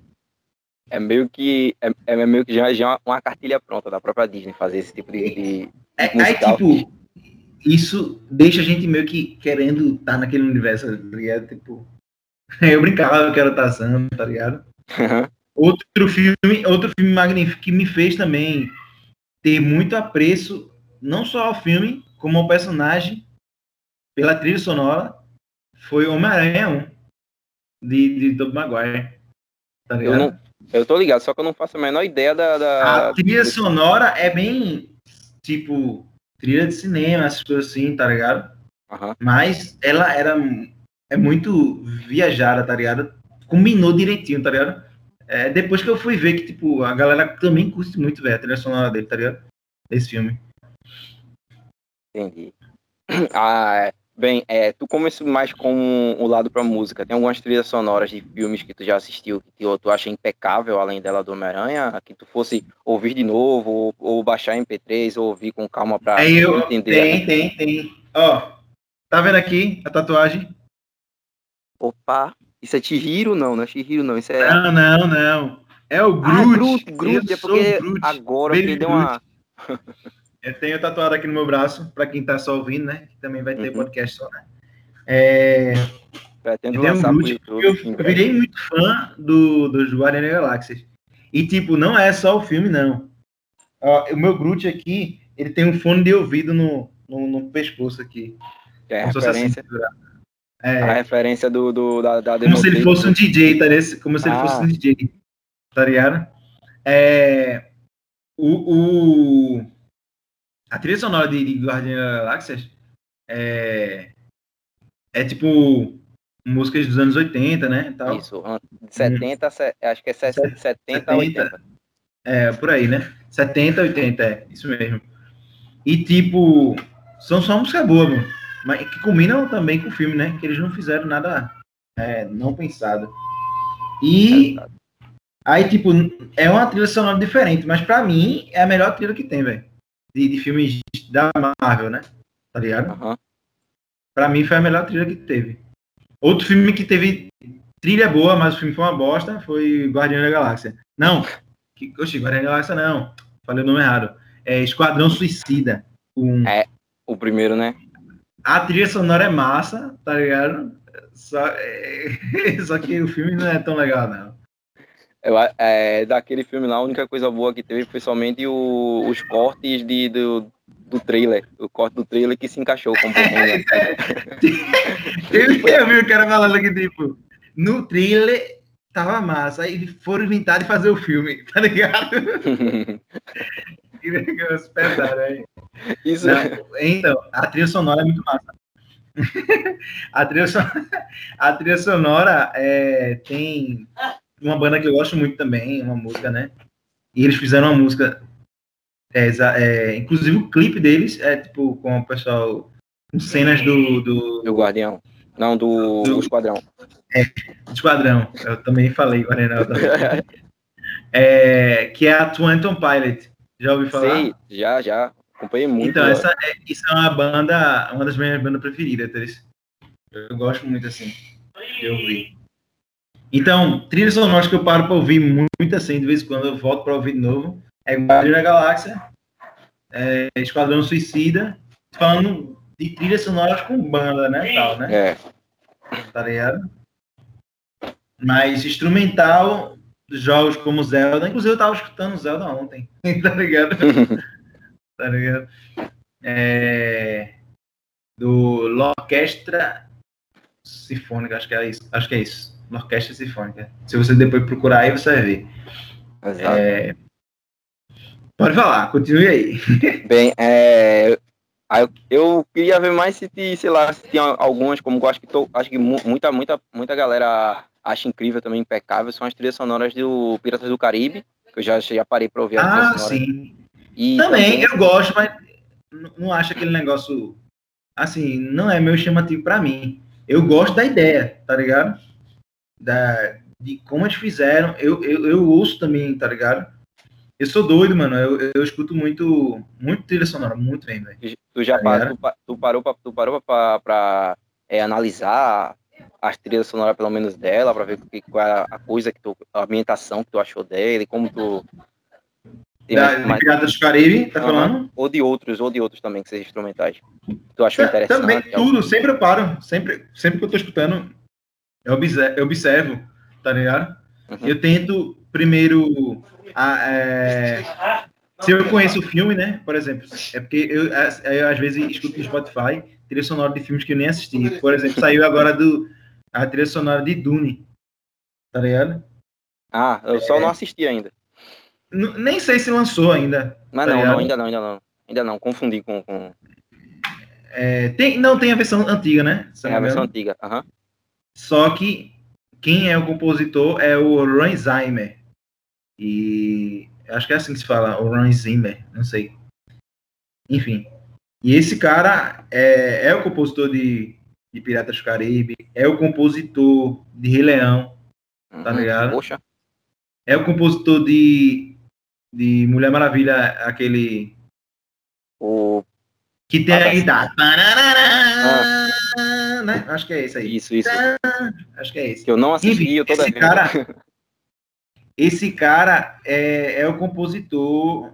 é meio que. É, é meio que já, já uma cartilha pronta da própria Disney fazer esse tipo de. de é, aí, tipo, isso deixa a gente meio que querendo estar tá naquele universo, tá ligado? Tipo, [LAUGHS] Eu brincava que era Tarzan, tá ligado? Uhum. Outro filme, outro filme magnífico que me fez também ter muito apreço, não só ao filme, como ao personagem, pela trilha sonora, foi Homem-Aranha 1, de, de Tobey Maguire. Tá ligado? Eu, não, eu tô ligado, só que eu não faço a menor ideia da. da a trilha sonora é bem tipo trilha de cinema, essas coisas assim, tá ligado? Uhum. Mas ela era é muito viajada, tá ligado? Combinou direitinho, tá ligado? É, depois que eu fui ver que, tipo, a galera também curte muito, velho, a trilha sonora dele, tá ligado? Esse filme. Entendi. [CLEARS THROAT] Ah, Bem, é, tu começou mais com o lado pra música. Tem algumas trilhas sonoras de filmes que tu já assistiu que tu, tu acha impecável, além dela do Homem-Aranha, que tu fosse ouvir de novo, ou, ou baixar MP3, ou ouvir com calma pra Aí eu, entender. tem, tem, tem. Ó, tá vendo aqui a tatuagem? Opa, isso é Chihiro? Não, não é Chihiro, não. Isso é. Não, não, não. É o Groot. Ah, Groot, Groot, Eu é porque Groot. agora Baby que deu uma. [LAUGHS] Eu tenho tatuado aqui no meu braço, pra quem tá só ouvindo, né? Que também vai ter Uhum. podcast só, né? É, Pretendo eu tenho um lançar Groot. YouTube. Eu, eu virei muito fã do, dos Guardiões da Galáxia. E, tipo, não é só o filme, não. Ó, o meu Groot aqui, ele tem um fone de ouvido no, no, no pescoço aqui. Que é a se fosse assim, segurado. a É, referência do, do, da, da como se ele fosse um DJ, tá? ligado? Como se ele Ah. fosse um DJ. Tá ligado? É, o, o, a trilha sonora de, de Guardiões da Galáxia é, é tipo músicas dos anos 80, né? Tal. Isso, an- 70, se- acho que é se- 70, 70. 80. É, por aí, né? 70, 80, é, isso mesmo. E tipo, são só música boa, mano. Mas que combinam também com o filme, né? Que eles não fizeram nada é, não pensado. E aí, tipo, é uma trilha sonora diferente, mas pra mim é a melhor trilha que tem, velho. De, de filmes da Marvel, né? Tá ligado? Aham. Pra mim foi a melhor trilha que teve. Outro filme que teve trilha boa, mas o filme foi uma bosta, foi Guardião da Galáxia. Não, que, oxi, Guardião da Galáxia não. Falei o nome errado. É Esquadrão Suicida. Um, É. O primeiro, né? A trilha sonora é massa, tá ligado? Só, é, [LAUGHS] só que o filme não é tão legal, não. Eu, é, daquele filme lá, a única coisa boa que teve foi somente o- os cortes de, do, do trailer. O corte do trailer que se encaixou com [LAUGHS] pouquinho. né? Eu, vi o cara falando que, tipo, no thriller tava massa. Aí foram inventar de fazer o filme, tá ligado? [LAUGHS] Que [LAUGHS] negócio pesado aí. Isso, Não, então, a trilha sonora é muito massa. [LAUGHS] a, trilha son- [LAUGHS] a trilha sonora é, tem uma banda que eu gosto muito também, uma música, né? E eles fizeram uma música. é, exa- é, inclusive o clipe deles é tipo com o pessoal. com cenas do, do, do Guardião. Não, do, Do- Esquadrão. do Esquadrão. Eu também falei, Guarenal. É, que é a Twenton Pilot. Já ouviu falar? Sei, já, já. Acompanhei muito. Então, ó. essa é, isso é uma banda, uma das minhas bandas preferidas, Teres. Eu gosto muito assim, de ouvir. Então, trilhas sonoras que eu paro pra ouvir muito assim, de vez em quando eu volto pra ouvir de novo, é Guardião da Galáxia, é Esquadrão Suicida, falando de trilhas sonoras com banda, né, tal, né, É. tá ligado? Mas instrumental, jogos como Zelda, inclusive eu tava escutando Zelda ontem, [LAUGHS] tá ligado? [LAUGHS] tá ligado? É, do L'Orquestra Sinfônica, acho que é isso. Acho que é isso. L'Orquestra Sinfônica. Se você depois procurar aí, você vai ver. Exato. É, Pode falar, continue aí. [LAUGHS] Bem, é, eu, queria ver mais se, sei lá, se tinha algumas, como eu acho que, tô, acho que mu- muita, muita, muita galera acha incrível também, impecável, são as trilhas sonoras do Piratas do Caribe, que eu já, já parei pra ouvir Ah, sim. E Também, eu gosto, mas não acho aquele negócio. Assim, não é meu chamativo pra mim. Eu gosto da ideia, tá ligado? Da, de como eles fizeram. Eu, eu, eu ouço também, tá ligado? Eu sou doido, mano. Eu, eu escuto muito, muito trilha sonora, muito bem, velho. Tu já Tá pa- ligado? tu, tu parou pra, tu parou pra, pra, é, analisar as trilhas sonoras, pelo menos dela, pra ver que, qual é a coisa que tu, a ambientação que tu achou dele, como tu. tem Da, mais- Piratas do Caribe, tá Aham. falando? ou de outros, ou de outros também que sejam instrumentais. Tu achou Ta- interessante? Também, tudo, sempre eu paro. Sempre, sempre que eu tô escutando, eu observo, eu observo tá ligado? Uhum. Eu tento primeiro. a- é, se eu conheço o filme, né? Por exemplo, é porque eu, às- eu, às vezes escuto no Spotify trilha sonora de filmes que eu nem assisti. Por exemplo, saiu agora do, a trilha sonora de Dune. Tá ligado? Ah, eu É. só não assisti ainda. N- nem sei se lançou ainda. Mas Tá não, não, ainda não, ainda não. Ainda não, confundi com, com É, tem, não, tem a versão antiga, né? Se é a versão antiga. Aham. Só que quem é o compositor é o Ron Zimmer. E acho que é assim que se fala, o Ron Zimmer, não sei. Enfim. E esse cara é, é o compositor de, de Piratas do Caribe, é o compositor de Rei Leão, tá Uhum. ligado? Poxa, É o compositor de, de Mulher Maravilha, aquele o... que tem Ah, a guitarra. Né? Acho que é esse aí. isso, isso. Acho que é esse. Que eu não assisti, Enfim, eu tô esse cara, [LAUGHS] esse cara é, é o compositor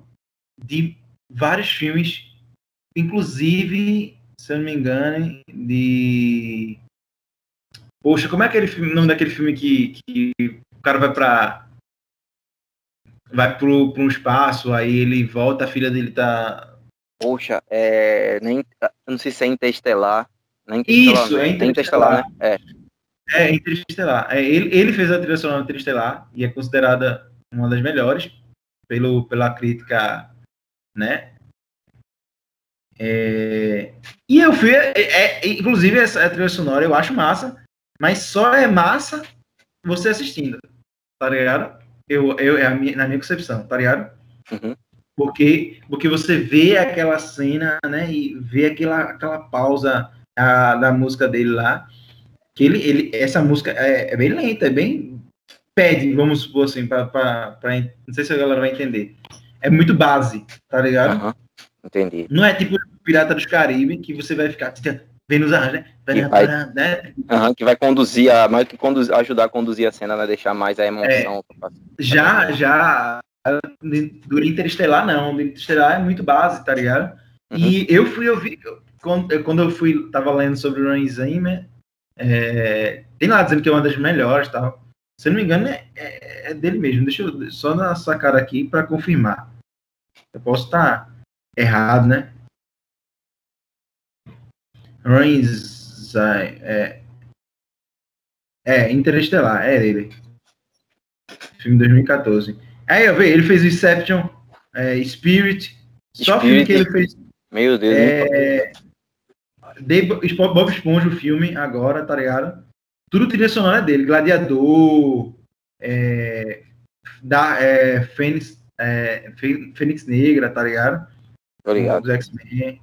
de vários filmes, inclusive, se eu não me engano, de. Poxa, como é aquele filme, o nome daquele filme que, que o cara vai pra. Vai pro, pro um espaço, aí ele volta, a filha dele tá. Poxa, é... Nem... não sei se é Interestelar. Não é Isso, né? é Interestelar, né? É. É, Interestelar. É, ele, ele fez a trilha sonora Interestelar e é considerada uma das melhores pelo, pela crítica, né? É, e eu fui, é, é, inclusive essa trilha sonora eu acho massa, mas só é massa você assistindo, tá ligado? Eu, eu, é minha, na minha concepção, tá ligado? Uhum. Porque, porque você vê aquela cena, né? E vê aquela, aquela pausa a, da música dele lá. Que ele, ele, essa música é, é bem lenta, é bem. Pede, vamos supor assim, pra, pra, pra- Não sei se a galera vai entender. É muito base, tá ligado? Aham. Entendi. Não é tipo Pirata dos Caribe, que você vai ficar vendo os arranjos, né? E vai- né? Aham, que vai conduzir, a, mais que conduzir, ajudar a conduzir a cena, né? Deixar mais a emoção. Já, já. Do Interestelar, não. Do Interestelar é muito base, tá ligado? E eu fui ouvir. Quando, quando eu fui, tava lendo sobre o Ron Zimmer, é, tem lá dizendo que é uma das melhores e tal. Se eu não me engano, é, é- é dele mesmo. Deixa eu só dar essa cara aqui para confirmar. Eu posso estar errado, né? Zimmer, é, é, Interestelar, é dele. Filme 2014. Aí eu vejo, ele fez o Inception, é, Spirit, só filme que ele fez. Meu Deus, É, de Bo- Bob Esponja, o filme, agora, tá ligado? Tudo trilha sonora é dele. Gladiador, é, da, é, Fênix, é, Fê- Fênix Negra, tá ligado? Tô ligado. Dos X-Men.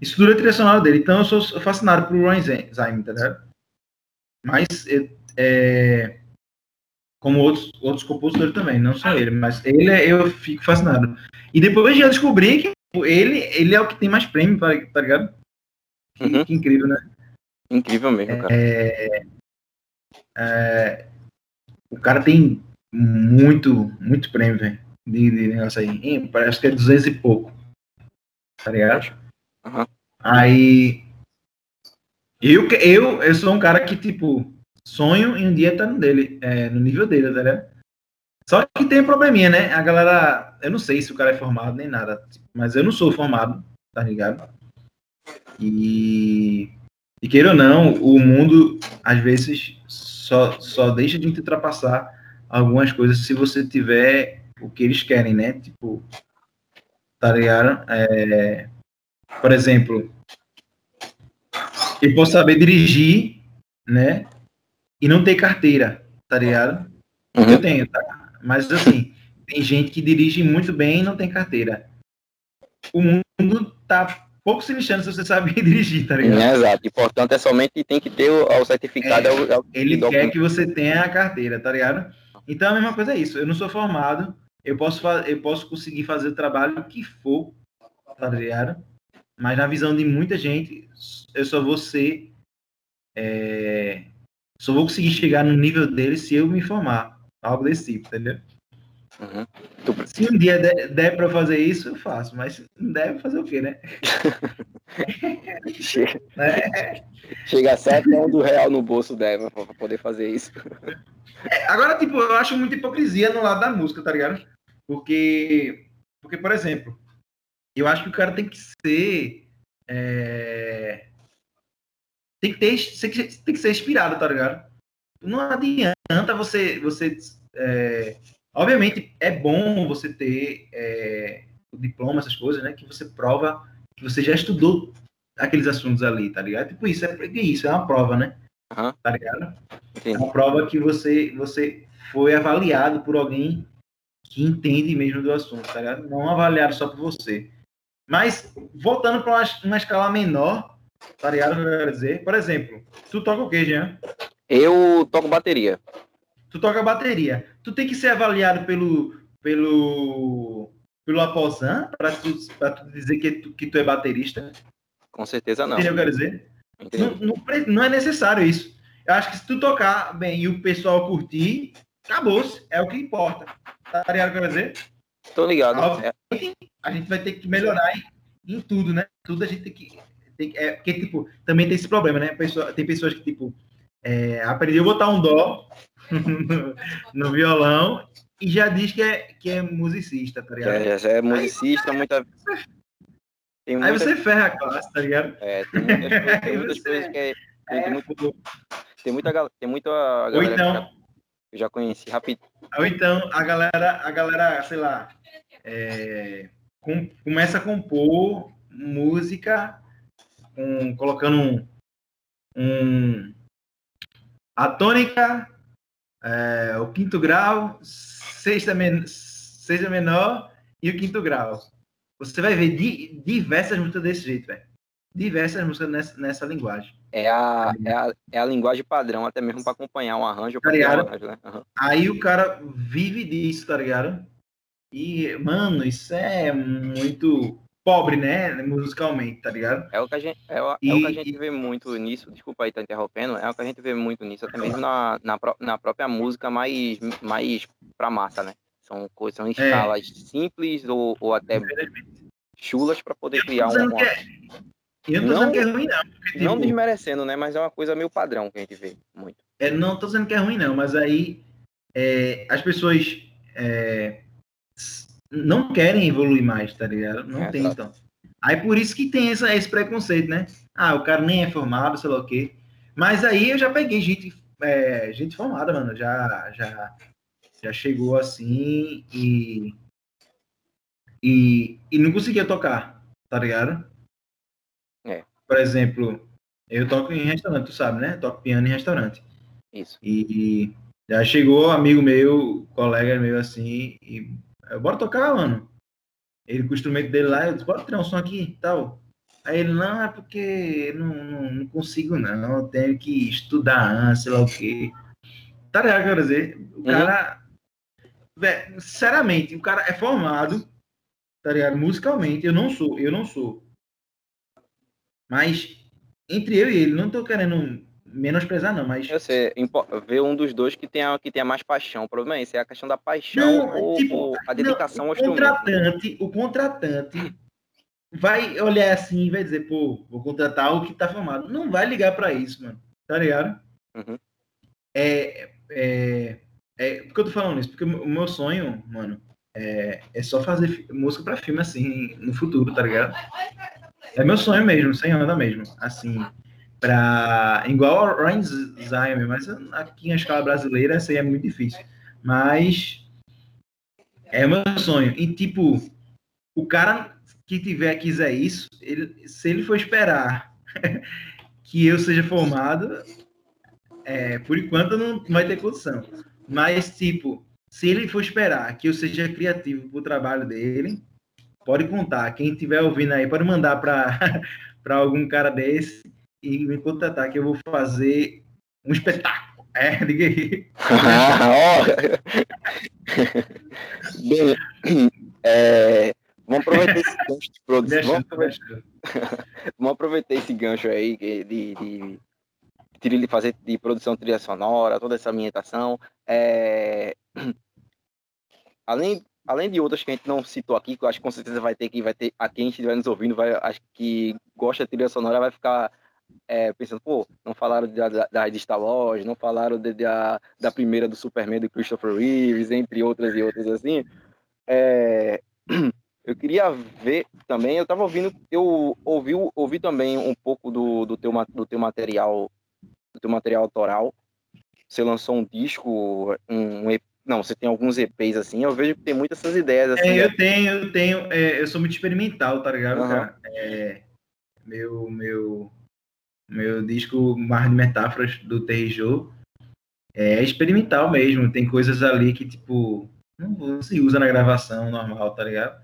Isso tudo é trilha sonora dele. Então eu sou fascinado por Ryan Zimmer, tá ligado? Mas, é, é, como outros, outros compositores também, não só ele, mas ele é- eu fico fascinado. E depois já descobri que ele, ele é o que tem mais prêmio, tá, tá ligado? Que, Uhum. que incrível, né? Incrível mesmo, cara. É, o cara tem muito, muito prêmio, velho. De, de negócio aí. Parece que é 200 e pouco. Tá ligado? Aham. Aí. Eu, eu, eu sou um cara que, tipo, sonho em um dia estar no dele, é, no nível dele, tá ligado? Só que tem um probleminha, né? A galera. Eu não sei se o cara é formado nem nada, mas eu não sou formado, tá ligado? E. E queira ou não, o mundo, às vezes, só, só deixa de te ultrapassar algumas coisas se você tiver o que eles querem, né? Tipo. Tá ligado? É, por exemplo, eu posso saber dirigir, né? E não ter carteira, tá ligado? Uhum. Eu tenho, tá? Mas assim, tem gente que dirige muito bem e não tem carteira. O mundo tá pouco se lixando se você sabe [LAUGHS] dirigir, tá ligado? É, exato. E portanto é somente tem que ter o, o certificado. É, é o- é o Ele quer que você tenha a carteira, tá ligado? Então a mesma coisa é isso. Eu não sou formado, eu posso, eu posso conseguir fazer o trabalho que for, tá ligado? Mas na visão de muita gente, eu só vou ser. é, só vou conseguir chegar no nível dele se eu me formar. Algo desse tipo, entendeu? Uhum. Se um dia der, der pra fazer isso, eu faço. Mas não der, fazer o quê, né? [LAUGHS] Chega, É, chega a sete do real no bolso dela pra pra poder fazer isso. Agora, tipo, eu acho muita hipocrisia no lado da música, tá ligado? Porque, porque por exemplo, eu acho que o cara tem que ser. é, Tem que ter, tem que tem que ser inspirado, tá ligado? Não adianta você. você é, Obviamente é bom você ter é, o diploma, essas coisas, né? Que você prova que você já estudou aqueles assuntos ali, tá ligado? Tipo, isso é, isso, é uma prova, né? Aham. Tá ligado? É uma prova que você, você foi avaliado por alguém que entende mesmo do assunto, tá ligado? Não avaliado só por você. Mas, voltando para uma, uma, escala menor, tá ligado? Eu quero dizer, por exemplo, tu toca o quê, Jean? Eu toco bateria. Tu toca bateria. Tu tem que ser avaliado pelo, pelo, pelo Aposan para tu, tu dizer que tu, que tu é baterista? Com certeza não. Entendeu o que eu quero dizer? Não, não, não, é necessário isso. Eu acho que se tu tocar bem e o pessoal curtir, acabou-se. É o que importa. Tá ligado o que eu quero dizer? Tô ligado. É. A gente vai ter que melhorar em, em tudo, né? Tudo a gente tem que. Tem, é, porque, tipo, também tem esse problema, né? Pessoa, tem pessoas que, tipo, é, aprendeu a botar um dó no, no, violão e já diz que é, que é musicista, tá ligado? É, já é musicista, aí, muita. Tem muita... Aí você ferra a classe, tá ligado? É, tem muitas, tem muitas [LAUGHS] coisas que é. Tem, é, muito, tem muita, tem muita galera Ou então, eu já conheci rápido. Ou então a galera, a galera, sei lá, é, com, começa a compor música com, colocando um, um a tônica, é, o quinto grau, sexta, men sexta menor e o quinto grau. Você vai ver di diversas músicas desse jeito, velho. Diversas músicas nessa, nessa linguagem. É a, é, a, é a linguagem padrão, até mesmo para acompanhar um arranjo. Tá ligado? Um arranjo, né? uhum. Aí o cara vive disso, tá ligado? E, mano, isso é muito pobre, né? Musicalmente, tá ligado? É o que a gente, é o, e, é o que a gente vê muito nisso, desculpa aí tá interrompendo, é o que a gente vê muito nisso, até mesmo na, na, na própria música mais, mais pra massa, né? São coisas, são é. escalas é. simples ou, ou até chulas para poder criar um. Que é... Eu não tô dizendo que é ruim, não. Porque, tipo, não desmerecendo, né? Mas é uma coisa meio padrão que a gente vê muito. É, não tô dizendo que é ruim, não, mas aí é, as pessoas é, não querem evoluir mais, tá ligado? Não é, tentam. Tá. Aí por isso que tem essa, esse preconceito, né? Ah, o cara nem é formado, sei lá o quê. Mas aí eu já peguei gente, é, gente formada, mano. Já, já, já chegou assim e, e, e não conseguia tocar, tá ligado? É. Por exemplo, eu toco em restaurante, tu sabe, né? toco piano em restaurante. Isso. E já chegou amigo meu, colega meu assim, e bora tocar, mano. Ele com o instrumento dele lá, eu disse, bora tirar um som aqui e tal. Aí ele, não, é porque não, não, não, consigo não, eu tenho que estudar, sei lá o quê. Tá ligado, quero dizer? O uhum. cara, véio, sinceramente, o cara é formado, tá ligado? Musicalmente, eu não sou, eu não sou. Mas, entre eu e ele, não tô querendo menosprezar, não, mas. Eu sei, ver um dos dois que tenha, que tenha mais paixão. O problema é esse, é a questão da paixão não, ou, tipo, ou, a dedicação não, ao contratante, O contratante vai olhar assim e vai dizer, pô, vou contratar o que tá formado. Não vai ligar para isso, mano. Tá ligado? Uhum. É, é, é. Por que eu tô falando isso? Porque o meu sonho, mano, é, é só fazer música para filme assim no futuro, tá ligado? É meu sonho mesmo, sem onda mesmo. Assim, para igual a Ryan Zion, mas aqui em escala brasileira isso aí é muito difícil. Mas é meu sonho. E tipo, o cara que tiver quiser isso, ele, se ele for esperar [LAUGHS] que eu seja formado, é, por enquanto não vai ter condição. Mas tipo, se ele for esperar que eu seja criativo pro trabalho dele, pode contar. Quem estiver ouvindo aí, pode mandar para [LAUGHS] para algum cara desse e me contratar que eu vou fazer um espetáculo. É, [LAUGHS] diga aí. [LAUGHS] Bem, é, vamos aproveitar esse [LAUGHS] gancho de produção. Vamos aproveitar, vamos aproveitar esse gancho aí de, de, de, de fazer de produção trilha sonora, toda essa ambientação. É, [CLEARS THROAT] além, além de outras que a gente não citou aqui, que eu acho que com certeza vai ter que vai ter a quem estiver nos ouvindo, vai, acho que gosta de trilha sonora, vai ficar é, pensando, pô, não falaram da, da, de Star Wars, não falaram de, da, da primeira do Superman do Christopher Reeves, entre outras e outras assim. É, [CLEARS THROAT] eu queria ver também, eu tava ouvindo, eu ouvi, ouvi também um pouco do, do, teu, do teu material, do teu material autoral. Você lançou um disco, um, um não, você tem alguns EPs assim, eu vejo que tem muitas essas ideias assim. É, eu tenho, eu tenho, é, eu sou muito experimental, tá ligado, uhum. cara? É, meu, meu, meu disco Mar de Metáforas do Terrijô é experimental mesmo. Tem coisas ali que, tipo, não se usa na gravação normal, tá ligado?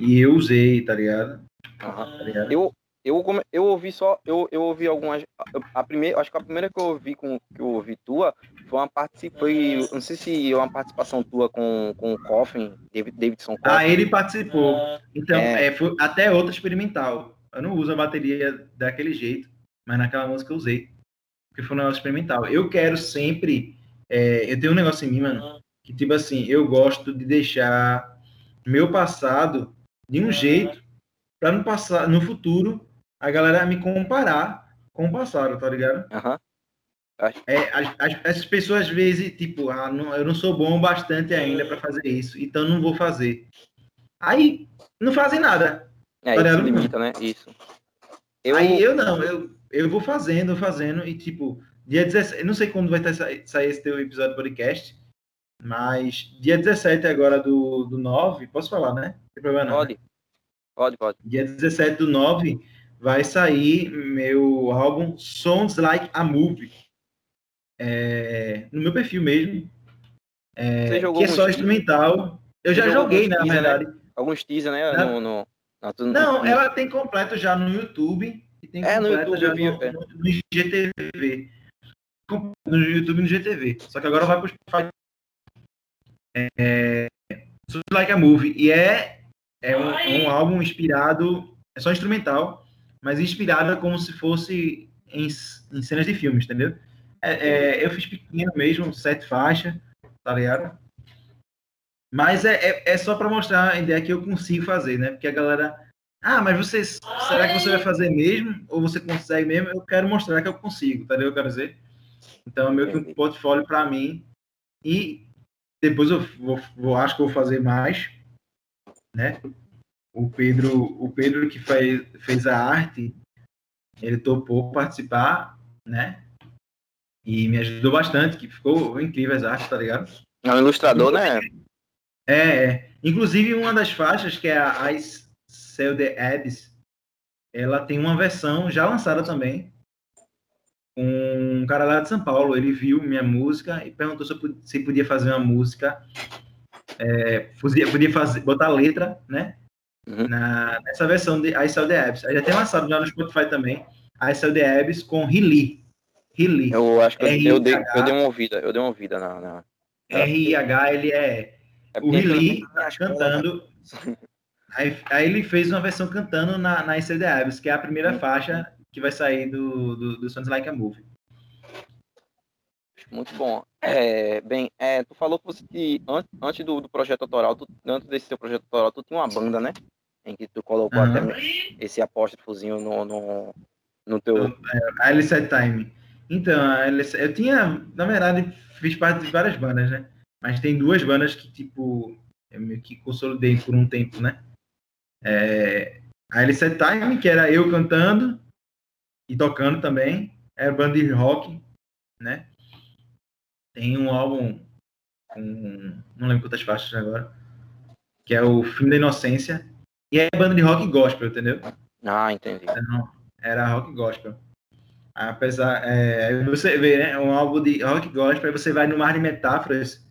E eu usei, tá ligado? Tá eu, eu, eu ouvi só, eu, eu ouvi algumas. A primeira, acho que a primeira que eu ouvi com que eu ouvi tua foi uma participação, não sei se é uma participação tua com, com o Coffin, David, Davidson Coffin. Ah, ele participou. Então, é. É, foi até outra experimental. Eu não uso a bateria daquele jeito, mas naquela música eu usei. Porque foi um negócio experimental. Eu quero sempre. É, eu tenho um negócio em mim, mano, que tipo assim, eu gosto de deixar meu passado de um jeito para no passar no futuro a galera me comparar com o passado, tá ligado? Uhum. É, as, as, as, pessoas às vezes, tipo, ah, não, eu não sou bom bastante ainda para fazer isso, então não vou fazer. Aí não fazem nada. É, tá isso limita, né? Isso. Eu... Aí eu não, eu, eu vou fazendo, fazendo, e tipo, dia 17, eu não sei quando vai sair esse teu episódio do podcast, mas dia 17 agora do, do 9, posso falar, né? Não tem problema não. Pode. Né? Pode, pode. Dia 17 do 9 vai sair meu álbum Sounds Like a Movie. É, no meu perfil mesmo. É, que é só instrumental. Eu já joguei, né, na verdade. Né? Alguns teaser, né? Na... No, no, no, não, ela tem completo já no YouTube. Tem é, no YouTube, já no, é. no, no GTV. No YouTube e no GTV. Só que agora vai pro Spotify. É, Sounds Like a Movie. E é, é um, um álbum inspirado. É só instrumental mas inspirada como se fosse em, em cenas de filmes, entendeu? É, é, eu fiz pequeno mesmo, sete faixas, tá ligado? Mas é, é, é só para mostrar a ideia que eu consigo fazer, né? Porque a galera. Ah, mas você. Será que você vai fazer mesmo? Ou você consegue mesmo? Eu quero mostrar que eu consigo, tá ligado? Eu quero dizer. Então é meio que um portfólio para mim. E depois eu vou, vou, acho que vou fazer mais, né? o Pedro, o Pedro que fez, fez a arte, ele topou participar, né? E me ajudou bastante, que ficou incrível as artes, tá ligado? É um ilustrador, né? É, é. Inclusive, uma das faixas, que é a Ice Sell the Ads, ela tem uma versão já lançada também, com um cara lá de São Paulo. Ele viu minha música e perguntou se, eu, se podia fazer uma música, é, podia, podia fazer, botar letra, né? uhum. na, nessa versão de I Sell the Abs. Aí já tem lançado já no Spotify também, I Sell the Abs com Riley. Riley. Eu acho que eu dei, eu dei uma ouvida, eu dei uma ouvida na... na... R-I-H, ele é... é o Riley tá cantando... Aí, aí, ele fez uma versão cantando na, na ICD Abs, que é a primeira uhum. faixa que vai sair do, do, do Sounds Like a Movie. Muito bom. É, bem, é, tu falou que você, antes, antes do, do, projeto autoral, tu, antes desse seu projeto autoral, tu tinha uma banda, né? Em que tu colocou uhum. até esse apóstrofozinho no, no, no teu. A L7 Time. Então, a L7, eu tinha, na verdade, fiz parte de várias bandas, né? Mas tem duas bandas que, tipo, eu meio que consolidei por um tempo, né? É, a L7 Time, que era eu cantando e tocando também, era banda de rock, né? tem um álbum com. Não lembro quantas faixas agora. Que é o Filme da Inocência. E é banda de rock gospel, entendeu? Ah, entendi. Então, era rock gospel. Apesar. É, você vê, né? Um álbum de rock gospel, aí você vai no mar de metáforas.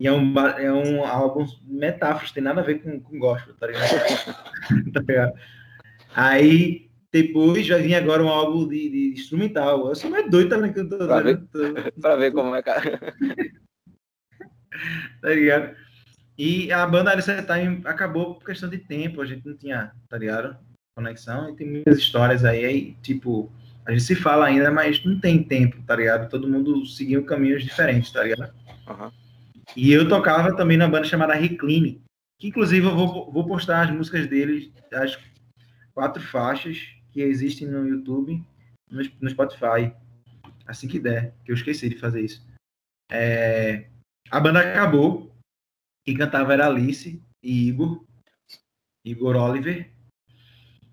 E é um, é um álbum de metáforas, tem nada a ver com, com gospel, tá ligado? [LAUGHS] tá ligado? Aí depois vai vir agora um álbum de, de instrumental. Eu sou mais doido que eu tô pra ver, [LAUGHS] pra ver como é, cara. [LAUGHS] tá ligado? E a banda Alice Time acabou por questão de tempo, a gente não tinha, tá ligado? Conexão, e tem muitas histórias aí, aí, tipo, a gente se fala ainda, mas não tem tempo, tá ligado? Todo mundo seguiu caminhos diferentes, tá ligado? Uhum. E eu tocava também na banda chamada Recline, que inclusive eu vou, vou postar as músicas deles, as quatro faixas, que existem no YouTube, no, no Spotify, assim que der, que eu esqueci de fazer isso. É, a banda acabou, quem cantava era Alice e Igor, Igor Oliver.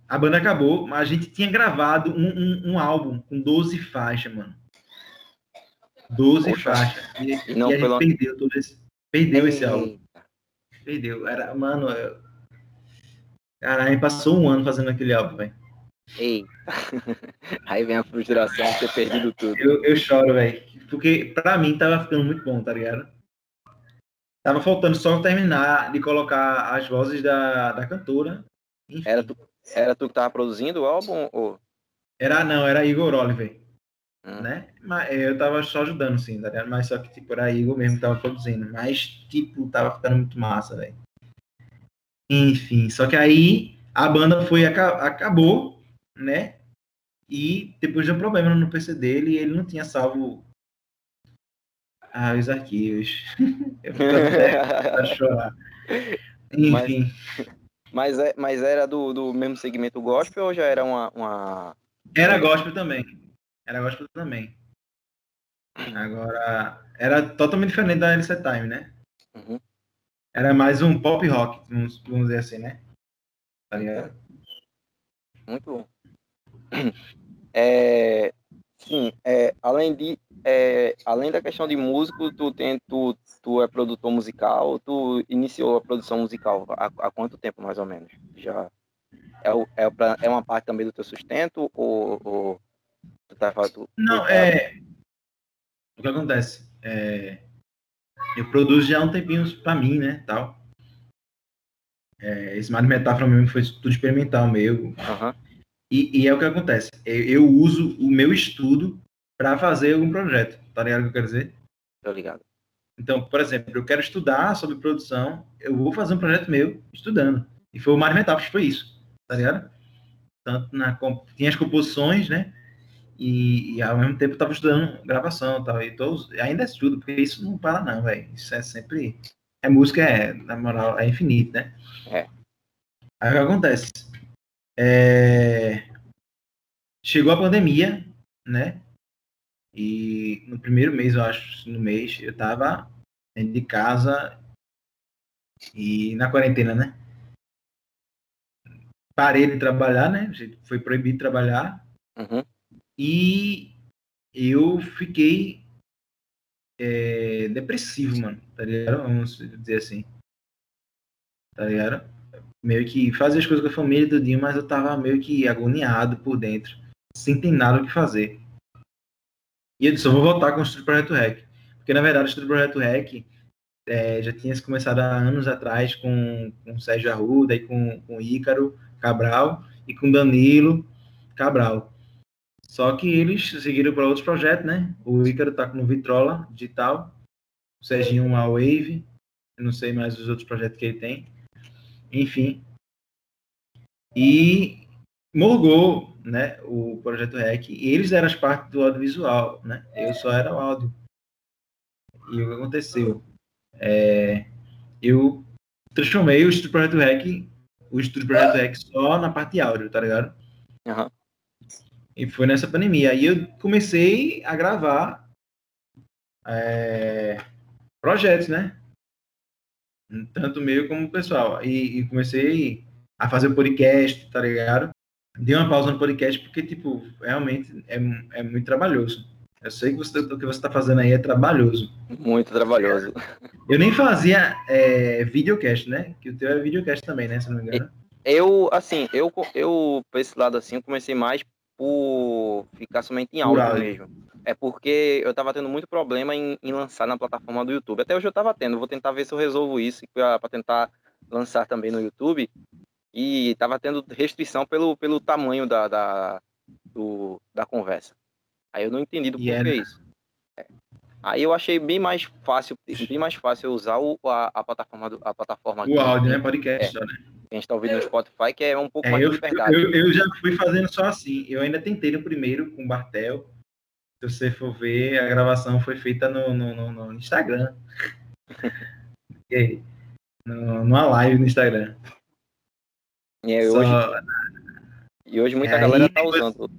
A banda acabou, mas a gente tinha gravado um, um, um álbum com 12 faixas, mano. 12 Poxa. faixas. E, não, e a perdeu todo esse, perdeu esse álbum. Perdeu. Era, mano, eu... Caralho, passou um ano fazendo aquele álbum, velho. Ei. [LAUGHS] Aí vem a frustração de ter perdido tudo. Eu, eu choro, velho. Porque pra mim tava ficando muito bom, tá ligado? Tava faltando só terminar de colocar as vozes da, da cantora. Era tu, Era tu que tava produzindo o álbum? Ou... Era, não, era Igor Oliver, Hum. né? Mas eu tava só ajudando, sim, tá ligado? Mas só que, tipo, era Igor mesmo que tava produzindo. Mas, tipo, tava ficando muito massa, velho. Enfim, só que aí a banda foi, aca- acabou, né? E depois deu um problema no PC dele e ele não tinha salvo ah, os arquivos. [LAUGHS] eu fico até [LAUGHS] chorar. Enfim, Mas, é, mas era do, do mesmo segmento gospel ou já era uma. uma... era gospel também. Era gospel também. Agora, era totalmente diferente da LC Time, né? Uhum. Era mais um pop rock, vamos, vamos dizer assim, né? Tá ligado? Muito bom. [CLEARS THROAT] É, sim, é, além, de, é, além da questão de músico, tu, tem, tu, tu é produtor musical, tu iniciou a produção musical há, há quanto tempo, mais ou menos? Já é, é, pra- é uma parte também do teu sustento ou, ou tu? Não, é. O que acontece? É, eu produzo já há um tempinho pra mim, né? Tal. É, esse de metáfora mesmo foi tudo experimental meu. Aham, E, e é o que acontece. Eu, eu uso o meu estudo para fazer algum projeto. Tá ligado o que eu quero dizer? tô ligado. Então, por exemplo, eu quero estudar sobre produção, eu vou fazer um projeto meu estudando. E foi o Mário Metáforas, foi isso, tá ligado? Tanto na tinha as composições, né? E, e ao mesmo tempo eu tava estudando gravação tal. E tô, ainda estudo, porque isso não para não, velho. Isso é sempre. É música, é, na moral, é infinito, né? É. Aí o que acontece? É, Chegou a pandemia, né? E no primeiro mês, eu acho, no mês, eu tava dentro de casa e na quarentena, né? Parei de trabalhar, né? Foi proibido trabalhar Uhum, e eu fiquei é, depressivo, mano. Tá ligado? Vamos dizer assim. Tá ligado? Meio que fazia as coisas com a família do dia, mas eu tava meio que agoniado por dentro, sem ter nada o que fazer. E eu disse, eu vou voltar com o Estúdio Projeto Rec. Porque na verdade o Estúdio Projeto Rec é, já tinha começado há anos atrás com, com o Sérgio Arruda e com, com o Ícaro Cabral e com Danilo Cabral. Só que eles seguiram para outros projetos, né? O Ícaro tá no Vitrola Digital, o Serginho a Wave, não sei mais os outros projetos que ele tem. Enfim. E morgou, né, o projeto REC, e eles eram as partes do audiovisual, né? Eu só era o áudio. E o que aconteceu? É, eu transformei o Estúdio Projeto REC, o Estúdio Projeto REC só na parte áudio, tá ligado? aham, E foi nessa pandemia. Aí eu comecei a gravar é, projetos, né? Tanto meu como pessoal. E, e comecei a fazer podcast, tá ligado? Dei uma pausa no podcast porque, tipo, realmente é, é muito trabalhoso. Eu sei que você, o que você tá fazendo aí é trabalhoso. muito trabalhoso. Eu nem fazia é, videocast, né? Que o teu é videocast também, né? Se não me engano. Eu, assim, eu, eu, por esse lado assim, eu comecei mais por ficar somente em áudio áudio. mesmo. É porque eu tava tendo muito problema em, em lançar na plataforma do YouTube. Até hoje eu tava tendo, vou tentar ver se eu resolvo isso para tentar lançar também no YouTube. E tava tendo restrição pelo, pelo tamanho da, da, do, da conversa. Aí eu não entendi do porquê é, né? isso. É. Aí eu achei bem mais fácil, bem mais fácil usar o, a, a plataforma do, a plataforma O áudio, né? Podcast só, né? Que a gente tá ouvindo no Spotify, que é um pouco É, mais eu, de liberdade. eu, eu já fui fazendo só assim. Eu ainda tentei no primeiro com o Bartel. Se você for ver, a gravação foi feita no, no, no- no Instagram. [LAUGHS] E aí? No, numa live no Instagram. E aí, Só- hoje, e hoje muita Aí galera tá depois- usando.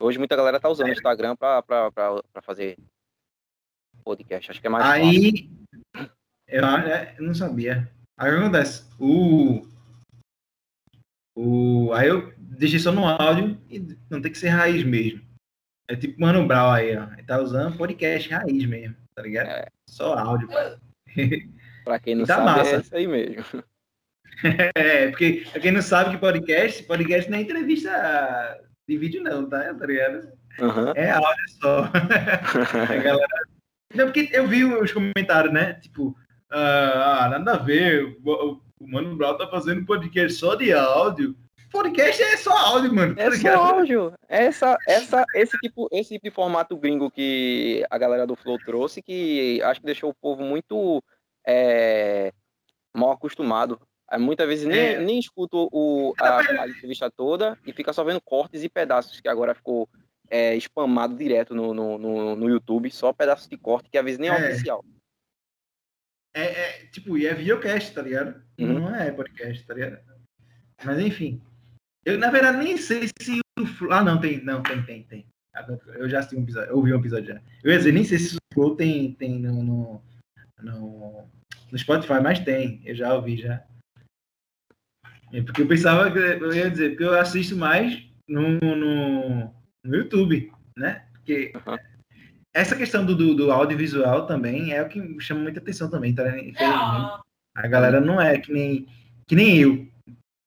Hoje muita galera tá usando o Instagram pra, pra, pra, pra fazer podcast. Acho que é mais fácil. aí eu, é, eu não sabia. Aí o que acontece? O, o, aí eu deixei só no áudio e não tem que ser raiz mesmo. É tipo Mano Brown aí, ó. Ele tá usando podcast raiz mesmo, tá ligado? É. Só áudio. [LAUGHS] Pra quem não Tá sabe, massa. é isso aí mesmo. [LAUGHS] É, porque pra quem não sabe que podcast, podcast não é entrevista de vídeo não, tá? Tá ligado? Aham. É áudio só. [LAUGHS] A galera... Não, porque eu vi os comentários, né? Tipo, ah, nada a ver, o, o Mano Brown tá fazendo podcast só de áudio. podcast é só áudio, mano. É só áudio. Essa, essa, esse, tipo, esse tipo de formato gringo que a galera do Flow trouxe, que acho que deixou o povo muito é, mal acostumado. Muitas vezes nem, é. nem escuto o, a, a, entrevista toda e fica só vendo cortes e pedaços, que agora ficou é, spamado direto no, no, no, no, YouTube, só pedaços de corte, que às vezes nem é, é. oficial. É, é, tipo, e é videocast, tá ligado? Uhum. Não é podcast, tá ligado? Mas enfim. Eu, na verdade, nem sei se o Flow. Ah, não, tem, não, tem, tem, tem. Eu já assisti um episódio, eu ouvi um episódio já. Eu ia dizer, nem sei se o Flow tem, tem no, no, no, no Spotify, mas tem. Eu já ouvi já. É porque eu pensava que eu ia dizer, porque eu assisto mais no, no, no YouTube, né? Porque uhum. Essa questão do, do, do, audiovisual também é o que chama muita atenção também, tá? Infelizmente. A galera não é que nem, que nem eu,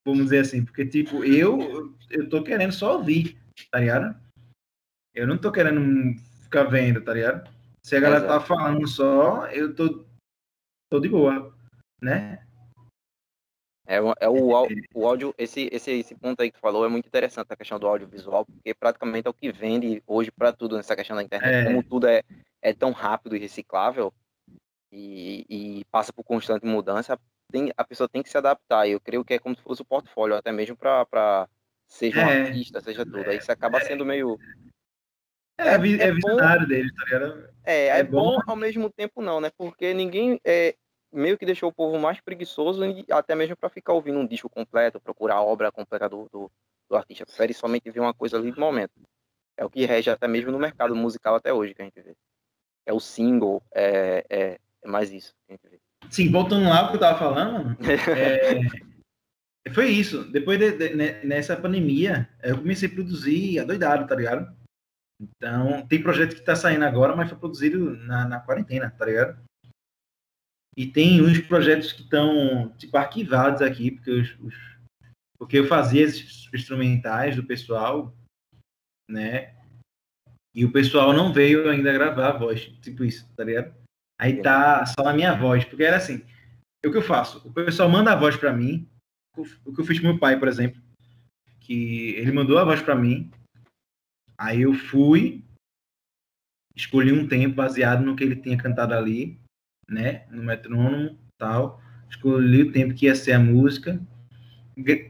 vamos dizer assim, porque, tipo, eu, eu tô querendo só ouvir, tá ligado? Eu não tô querendo ficar vendo, tá ligado? Se a galera Exato. tá falando só, eu tô, tô de boa, né? É, é o, o áudio, esse, esse, esse ponto aí que tu falou é muito interessante, a questão do audiovisual, porque praticamente é o que vende hoje para tudo nessa questão da internet. É. Como tudo é, é tão rápido e reciclável e, e passa por constante mudança, tem, a pessoa tem que se adaptar. Eu creio que é como se fosse o portfólio, até mesmo para seja um é. artista, seja tudo. Aí você acaba sendo meio. É, é, é, é visionário bom, dele, tá ligado? É, é, é bom, bom ao mesmo tempo não, né? Porque ninguém. É, meio que deixou o povo mais preguiçoso e até mesmo para ficar ouvindo um disco completo, procurar a obra completa do, do, do, artista. Prefere somente ver uma coisa ali no momento. É o que rege até mesmo no mercado musical até hoje que a gente vê. É o single, é, é, é mais isso que a gente vê. Sim, voltando lá o que eu tava falando, [LAUGHS] é, foi isso. Depois de, de, nessa pandemia, eu comecei a produzir adoidado, tá ligado? Então, tem projeto que tá saindo agora, mas foi produzido na, na quarentena, tá ligado? E tem uns projetos que estão tipo arquivados aqui, porque os, os, porque eu fazia esses instrumentais do pessoal, né? E o pessoal não veio ainda gravar a voz, tipo isso, tá ligado? Aí tá só na minha voz, porque era assim, o que eu faço? O pessoal manda a voz para mim, o que eu fiz com meu pai, por exemplo, que ele mandou a voz para mim, aí eu fui, escolhi um tempo baseado no que ele tinha cantado ali, né, no metrônomo, tal, escolhi o tempo que ia ser a música,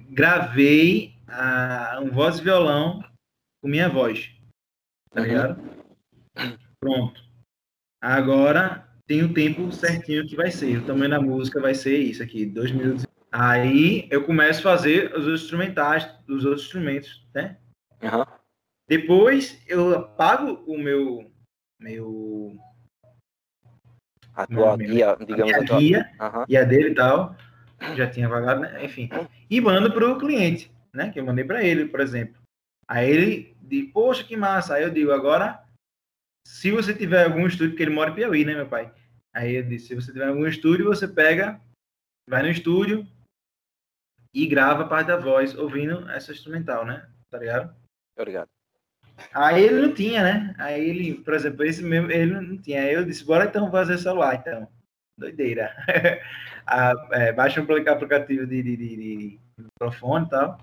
gravei a, um voz e violão com minha voz, tá uhum. ligado? Pronto. Agora tem o tempo certinho que vai ser, o tamanho da música vai ser isso aqui, dois minutos. Aí eu começo a fazer os instrumentais dos outros instrumentos, né? Uhum. Depois eu apago o meu meu a tua guia, digamos a, a tua... guia uhum. e a dele e tal, já tinha vagado, né? enfim. E mando para o cliente, né? Que eu mandei para ele, por exemplo. Aí ele diz, poxa, que massa. Aí eu digo, agora, se você tiver algum estúdio, porque ele mora em Piauí, né, meu pai? Aí eu disse, se você tiver algum estúdio, você pega, vai no estúdio e grava a parte da voz, ouvindo essa instrumental, né? Tá ligado? Obrigado. Aí ele não tinha, né? Aí ele, por exemplo, esse mesmo, ele não tinha. Aí eu disse, bora então fazer celular, então. Doideira. a, [LAUGHS] é, baixa um aplicativo de, de, de, de microfone e tal.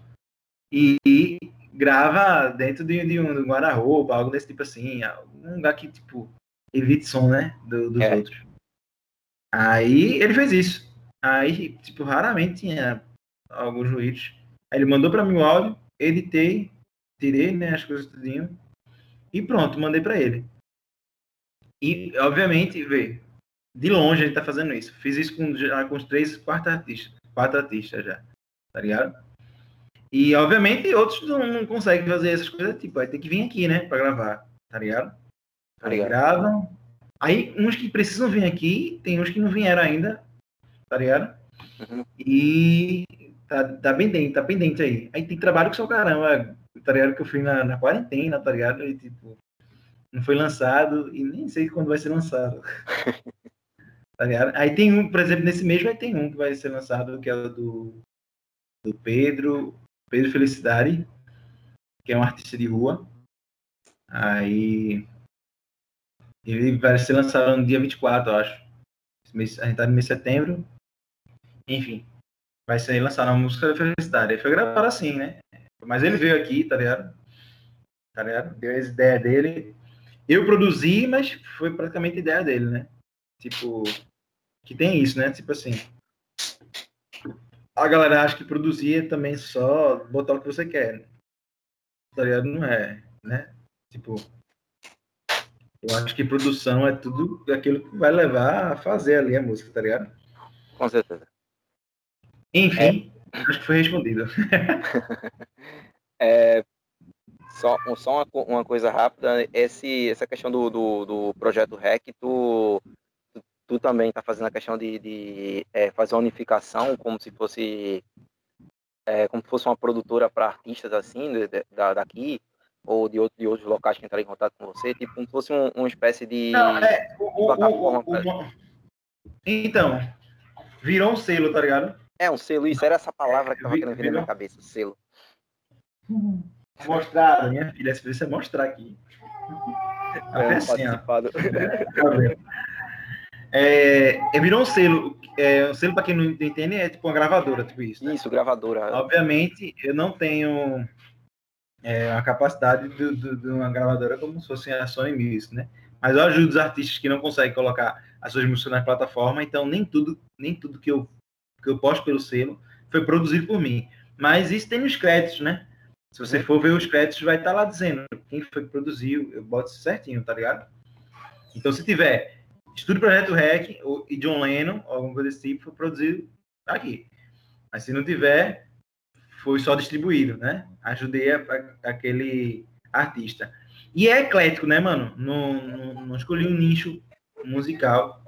E, e grava dentro de, de um, um guarda-roupa, algo desse tipo assim. Um lugar que, tipo, evite som, né? Do, dos é. outros. Aí ele fez isso. Aí, tipo, raramente tinha alguns ruídos. Aí ele mandou para mim o áudio, editei, tirei né, as coisas tudinho e pronto, mandei para ele. E, obviamente, vê, de longe a gente tá fazendo isso. Fiz isso com, já, com os três, quatro artistas, quatro artistas já, tá ligado? E, obviamente, outros não, não conseguem fazer essas coisas, tipo, aí tem que vir aqui, né, pra gravar, tá ligado? Tá aí gravam. Aí, uns que precisam vir aqui, tem uns que não vieram ainda, tá ligado? Uhum. E tá, tá pendente, tá pendente aí. Aí tem trabalho que só caramba, tá ligado? Que eu fui na, na quarentena, tá ligado? E, tipo, não foi lançado e nem sei quando vai ser lançado. [LAUGHS] tá ligado? Aí tem um, por exemplo, nesse mês vai ter um que vai ser lançado, que é o do, do Pedro, Pedro Felicidade, que é um artista de rua. Aí ele vai ser lançado no dia 24, eu acho. Mês, a gente tá no mês de setembro. Enfim. vai ser lançar uma música da Felicidade. Ele foi gravado assim, né? Mas ele veio aqui, tá ligado? Tá ligado? Deu as ideias dele. Eu produzi, mas foi praticamente ideia dele, né? Tipo, que tem isso, né? Tipo assim. A galera acha que produzir é também só botar o que você quer. Tá ligado? Não é, né? Tipo, eu acho que produção é tudo aquilo que vai levar a fazer ali a música, tá ligado? Com certeza. Enfim, é. Acho que foi respondido. [LAUGHS] é, só só uma, uma, coisa rápida, esse, essa questão do, do, do projeto REC, tu, tu, tu, também tá fazendo a questão de, de é, fazer uma unificação como se fosse é, como se fosse uma produtora para artistas assim, de, de, da, daqui, ou de, outro, de outros locais que entraram em contato com você, tipo, como se fosse um, uma espécie de Não, é, o, plataforma. O, o, então, virou um selo, tá ligado? É, um selo, isso era essa palavra que tava querendo vir na minha cabeça, selo. Mostrar, minha filha, se você mostrar aqui. É, assim, ó. [LAUGHS] É, é, virou um selo. É, um selo, para quem não entende, é tipo uma gravadora, tipo isso. Né? Isso, gravadora. Obviamente, eu não tenho é, a capacidade de, de, de, uma gravadora como se fosse a Sony Music, né? Mas eu ajudo os artistas que não conseguem colocar as suas músicas na plataforma, então nem tudo, nem tudo que eu, que eu posto pelo selo foi produzido por mim. Mas isso tem nos créditos, né? Se você for ver os créditos, vai estar lá dizendo quem foi que produziu, eu boto certinho, tá ligado? Então, se tiver Estúdio Projeto Rec e John Lennon, alguma coisa desse tipo, foi produzido aqui. Mas se não tiver, foi só distribuído, né? Ajudei a, a, aquele artista. E é eclético, né, mano? Não, não, não, escolhi um nicho musical,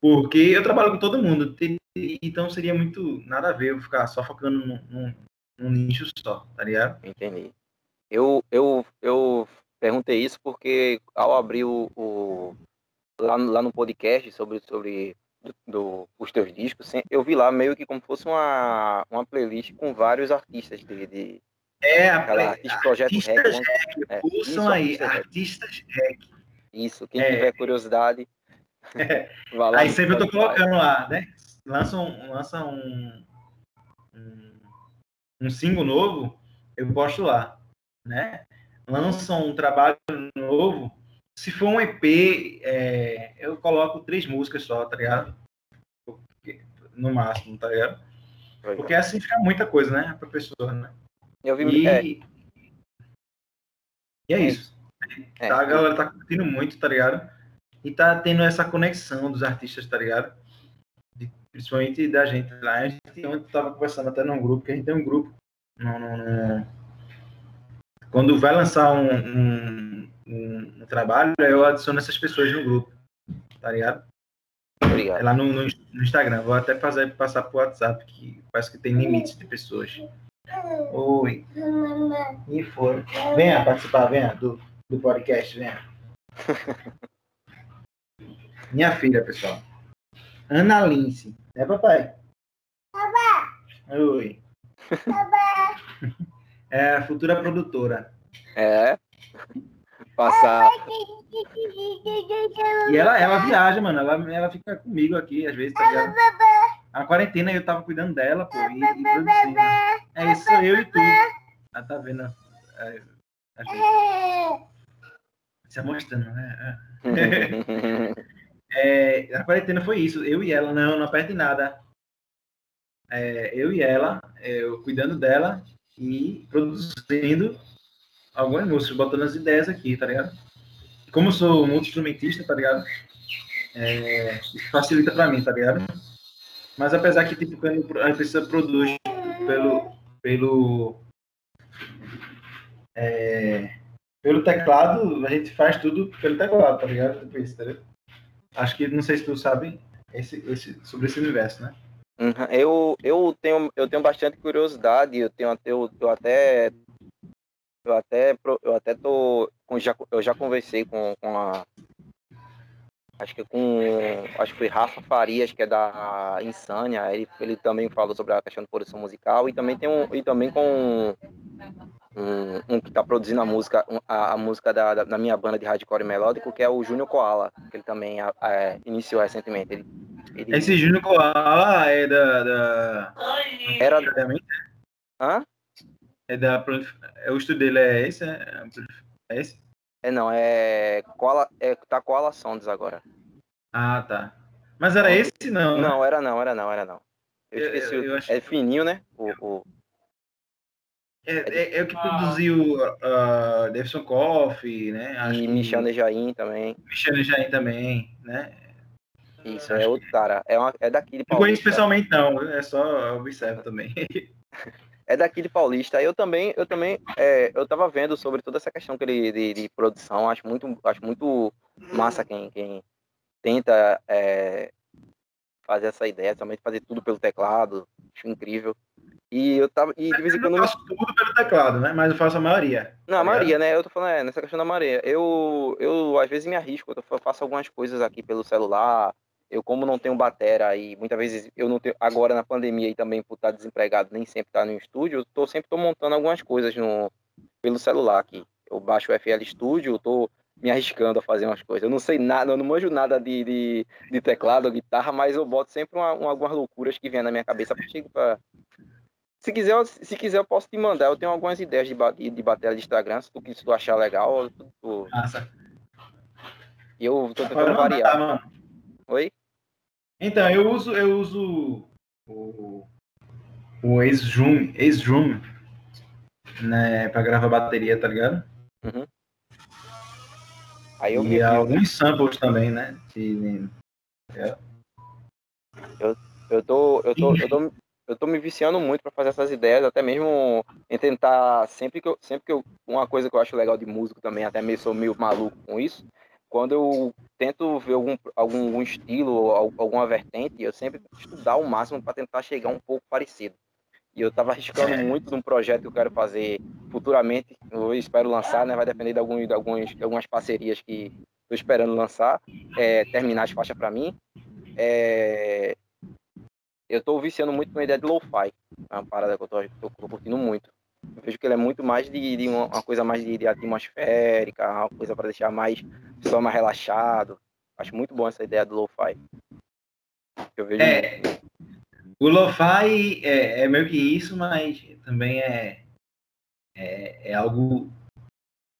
porque eu trabalho com todo mundo, então seria muito nada a ver eu ficar só focando num, num, num nicho só, tá ligado? Entendi. Eu, eu, eu perguntei isso porque ao abrir o, o lá, lá no podcast sobre, sobre do, do, os teus discos, eu vi lá meio que como fosse uma, uma playlist com vários artistas de, de é a play, artista projeto artistas rec, rec é, isso, aí artistas rec isso quem é. tiver curiosidade [LAUGHS] é. aí sempre eu tô colocando lá né lança um lança um, um, um single novo eu posto lá né lança um trabalho novo se for um EP, é, eu coloco três músicas só, tá ligado? No máximo, tá ligado? Porque assim fica muita coisa, né? Pra pessoa, né? Eu vi e... É. e é isso. É. Tá, a galera tá curtindo muito, tá ligado? E tá tendo essa conexão dos artistas, tá ligado? Principalmente da gente lá. A gente ontem tava conversando até num grupo, que a gente tem um grupo. No, no, no... Quando vai lançar um, um um, um, trabalho, eu adiciono essas pessoas no grupo, tá ligado? Obrigado. É lá no, no, no, Instagram. Vou até fazer, passar pro WhatsApp, que parece que tem limites de pessoas. Oi. E foi. Venha participar, venha do, do podcast, venha. [LAUGHS] Minha filha, pessoal. Ana Lince. É, papai? Papai. Oi. Papai. [LAUGHS] É a futura produtora. É passar. E ela, ela viaja, mano. Ela, ela fica comigo aqui, às vezes, tá A quarentena eu tava cuidando dela, pô, e, e produzindo. É isso, eu e tu. Ah, tá vendo? É, Se mostrando, né? É. [LAUGHS] [LAUGHS] é, a quarentena foi isso. Eu e ela, não, não perde nada. É, eu e ela, eu cuidando dela e produzindo algumas músicas, botando as ideias aqui, tá ligado? Como eu sou multi-instrumentista, tá ligado? É, facilita pra mim, tá ligado? Mas apesar que, tipo, quando a pessoa produz pelo, pelo, é, pelo teclado, a gente faz tudo pelo teclado, tá ligado? Tipo isso, tá ligado? Acho que, não sei se tu sabe esse, esse, sobre esse universo, né? Uhum. Eu, eu, tenho, eu tenho bastante curiosidade, eu, tenho, eu, eu até eu até, eu até tô. Já, eu já conversei com, com a. Acho que com. Acho que foi Rafa Farias, que é da Insânia. Ele, ele também falou sobre a questão de produção musical. E também tem um. E também com um, um que está produzindo a música, a, a música da, da, da, minha banda de hardcore melódico, que é o Júnior Koala, que ele também é, iniciou recentemente. Ele Ele... Esse Júnior Koala é da. da... Era. Antigamente? Hã? É da. é, O estudo dele é esse? É, é esse? É não, é. Koala, é tá Koala Sounds agora. Ah, tá. Mas era esse não? né? Não, era não, era não, era não. Eu esqueci. eu- o- eu acho É fininho, né? O, o- É, é- é o que produziu uh, Davidson Coffee, né? Acho E que Michel Nejaim também. Michel Jair também, né? Isso, Acho é outro cara. É, uma, é daqui de Não conheço Paulista. pessoalmente não, é só observo também. [LAUGHS] É daqui de Paulista. Eu também, eu também, é, eu tava vendo sobre toda essa questão que ele, de, de produção. Acho muito, acho muito massa quem, quem tenta é, fazer essa ideia, também fazer tudo pelo teclado. Acho incrível. E eu tava, e de vez em Eu quando não eu me faço tudo pelo teclado, né? Mas eu faço a maioria. Não, a tá? Maria, né? Eu tô falando, é, nessa questão da Maria. Eu, eu às vezes me arrisco, eu faço algumas coisas aqui pelo celular. Eu, como não tenho batera e muitas vezes eu não tenho, agora na pandemia e também por estar desempregado, nem sempre estar no estúdio, eu tô sempre tô montando algumas coisas no, pelo celular aqui. Eu baixo o FL Studio, eu tô me arriscando a fazer umas coisas. Eu não sei nada, eu não manjo nada de, de, de teclado ou guitarra, mas eu boto sempre uma, uma- algumas loucuras que vêm na minha cabeça pra, se quiser, eu- se quiser, eu posso te mandar. Eu tenho algumas ideias de, de, de bateria de Instagram, se tu, se tu achar legal. tu- tu- Massa. Eu tô tentando variar. Oi? Então, eu uso, eu uso o, o Ace-Drum, Ace-Drum, né, pra gravar bateria, tá ligado? Aí eu e eu, alguns samples também, né? de- eu tô, eu tô, eu tô, eu tô me viciando muito para fazer essas ideias, até mesmo em tentar sempre que eu, sempre que eu, uma coisa que eu acho legal de músico também, até mesmo sou meio maluco com isso. Quando eu tento ver algum, algum, algum estilo alguma vertente, eu sempre estudar o máximo para tentar chegar um pouco parecido. E eu tava arriscando muito num projeto que eu quero fazer futuramente. Eu espero lançar, né? Vai depender de, alguns, de, alguns, de algumas parcerias que estou esperando lançar, é, terminar as faixas para mim. É, eu estou viciando muito na ideia de lo-fi. É uma parada que eu tô, tô- tô curtindo muito. Eu vejo que ele é muito mais de, de uma, uma coisa mais de, de atmosférica, uma coisa para deixar mais só mais relaxado. Acho muito bom essa ideia do lo-fi. Eu vejo É, o lo-fi é, é meio que isso, mas também é, é, é algo,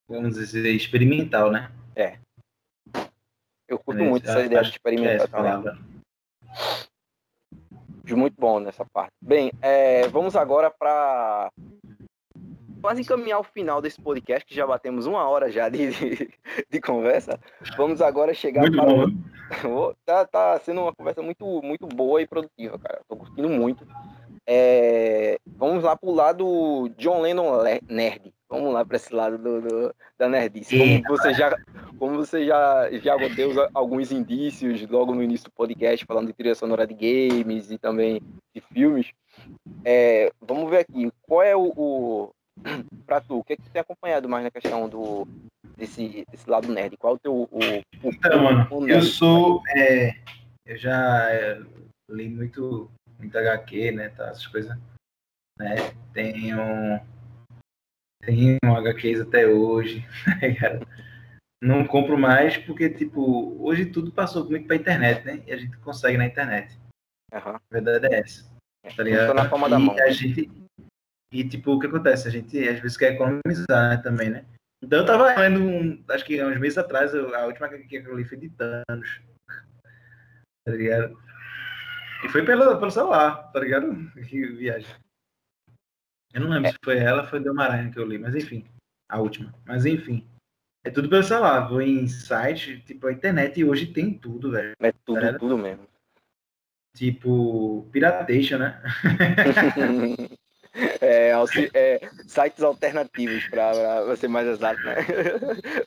vamos dizer, experimental, né? eu curto É, muito essa ideia de é também. Acho muito bom nessa parte. Bem, é, vamos agora para quase encaminhar o final desse podcast, que já batemos uma hora já de, de, de conversa. Vamos agora chegar Muito para bom, [LAUGHS] tá, tá sendo uma conversa muito, muito boa e produtiva, cara. Tô curtindo muito. É, vamos lá pro lado John Lennon le- nerd. Vamos lá para esse lado do, do- da nerdice. Como você já, como você já, já deu alguns indícios logo no início do podcast, falando de trilha sonora de games e também de filmes. é, vamos ver aqui. Qual é o, o [CLEARS THROAT] para tu? O que, é que tu tem acompanhado mais na questão do desse, desse lado nerd? Qual é o teu o, o, Então, mano, o eu sou. é, eu já é, li muito, muito HQ, né? Tá, essas coisas. Né? Tenho. Tenho HQs até hoje, [LAUGHS] tá ligado? Não compro mais porque, tipo, hoje tudo passou muito pra internet, né? E a gente consegue na internet. Aham. A verdade é essa. Tá Tudo ligado? tá na palma da e mão. a gente. E, tipo, o que acontece? A gente às vezes quer economizar né, também, né? Então eu tava lendo, um, acho que uns meses atrás, a última que eu li foi de Thanos. Tá ligado? E foi pelo, pelo celular, tá ligado? Que viagem. Eu não lembro É. se foi ela ou foi do Maranhão que eu li, mas enfim. A última. Mas enfim. É tudo pelo celular. Vou em site, tipo, a internet hoje tem tudo, velho. É tudo, tudo mesmo. Tipo, piratation, né? [LAUGHS] é, é, sites alternativos para você mais exato, né?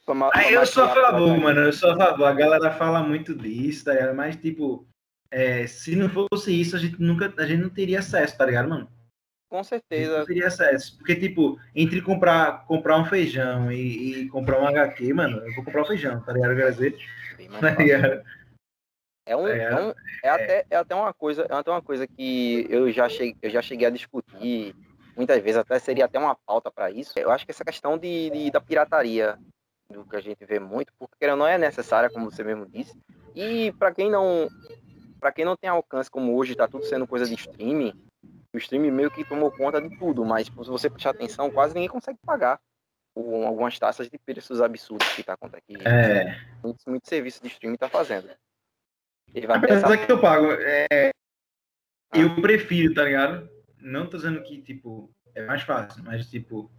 Pra ma- Aí pra eu sou a favor, pra- mano. Eu sou a favor. A galera fala muito disso, tá ligado? Mas, tipo, é, se não fosse isso, a gente nunca. A gente não teria acesso, tá ligado, mano? Com certeza. não teria acesso. Porque, tipo, entre comprar, comprar um feijão e, e comprar um HQ, mano, eu vou comprar o feijão, tá ligado? Quer dizer, [LAUGHS] tá? É, um, É. é, um- é até, é até uma coisa, é até uma coisa que eu já cheguei, eu já cheguei a discutir muitas vezes, até seria até uma pauta para isso. Eu acho que essa questão de, de- da pirataria, do que a gente vê muito, porque ela não é necessária, como você mesmo disse. E para quem não para quem não tem alcance, como hoje tá tudo sendo coisa de streaming, o streaming meio que tomou conta de tudo, mas se você prestar atenção, quase ninguém consegue pagar com algumas taxas de preços absurdos que tá acontecendo. É. Muito, muito serviço de streaming tá fazendo. Ele vai Apesar pensar, que eu pago, é, eu prefiro, tá ligado? Não tô dizendo que, tipo, é mais fácil, mas, tipo,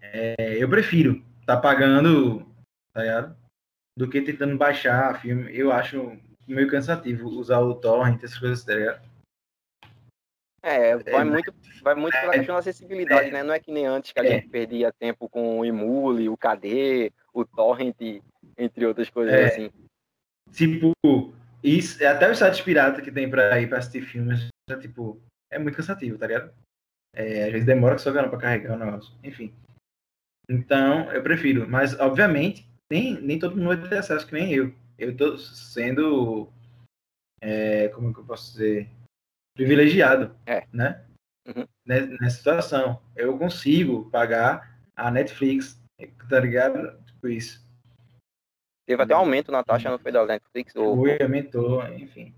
é, eu prefiro tá pagando, tá ligado? Do que tentando baixar filme. Eu acho meio cansativo usar o torrent, essas coisas, tá ligado? É, vai é, muito, vai muito pela é, questão da acessibilidade, né? Não é que nem antes que a é. gente perdia tempo com o Emule, o KD, o Torrent, entre outras coisas É. assim. Tipo, isso, até os sites pirata que tem pra ir pra assistir filmes, já, tipo, é muito cansativo, tá ligado? É, às vezes demora que só ganhando pra carregar o negócio. Enfim. Então, eu prefiro. Mas, obviamente, nem, nem todo mundo vai ter acesso, que nem eu. Eu tô sendo. é, como que eu posso dizer? Privilegiado. É. Né? Uhum. Nessa, nessa situação. Eu consigo pagar a Netflix, tá ligado? Tipo isso. Teve até um aumento na taxa, não foi da Netflix? Ou... Foi, aumentou, enfim.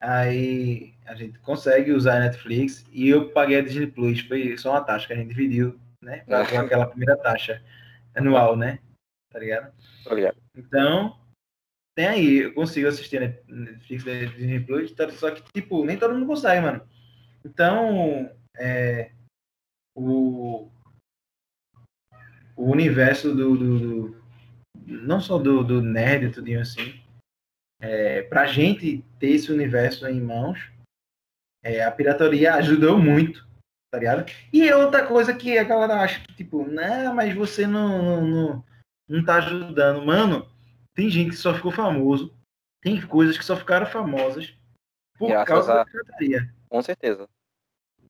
Aí a gente consegue usar a Netflix e eu paguei a Disney Plus, foi só uma taxa que a gente dividiu, né? Ah. Com aquela primeira taxa anual, né? Tá ligado? Tô ligado. Então, tem aí, eu consigo assistir Netflix da Disney Plus, tá- só que, tipo, nem todo mundo consegue, mano. Então, é, o, o universo do, do- do- não só do, do nerd e tudinho assim, é, pra gente ter esse universo em mãos, é, a pirataria ajudou muito, tá ligado? E outra coisa que a galera acha que, tipo, não, mas você não, não, não, não tá ajudando. Mano, tem gente que só ficou famoso, tem coisas que só ficaram famosas por Graças causa a- da pirataria, Com certeza.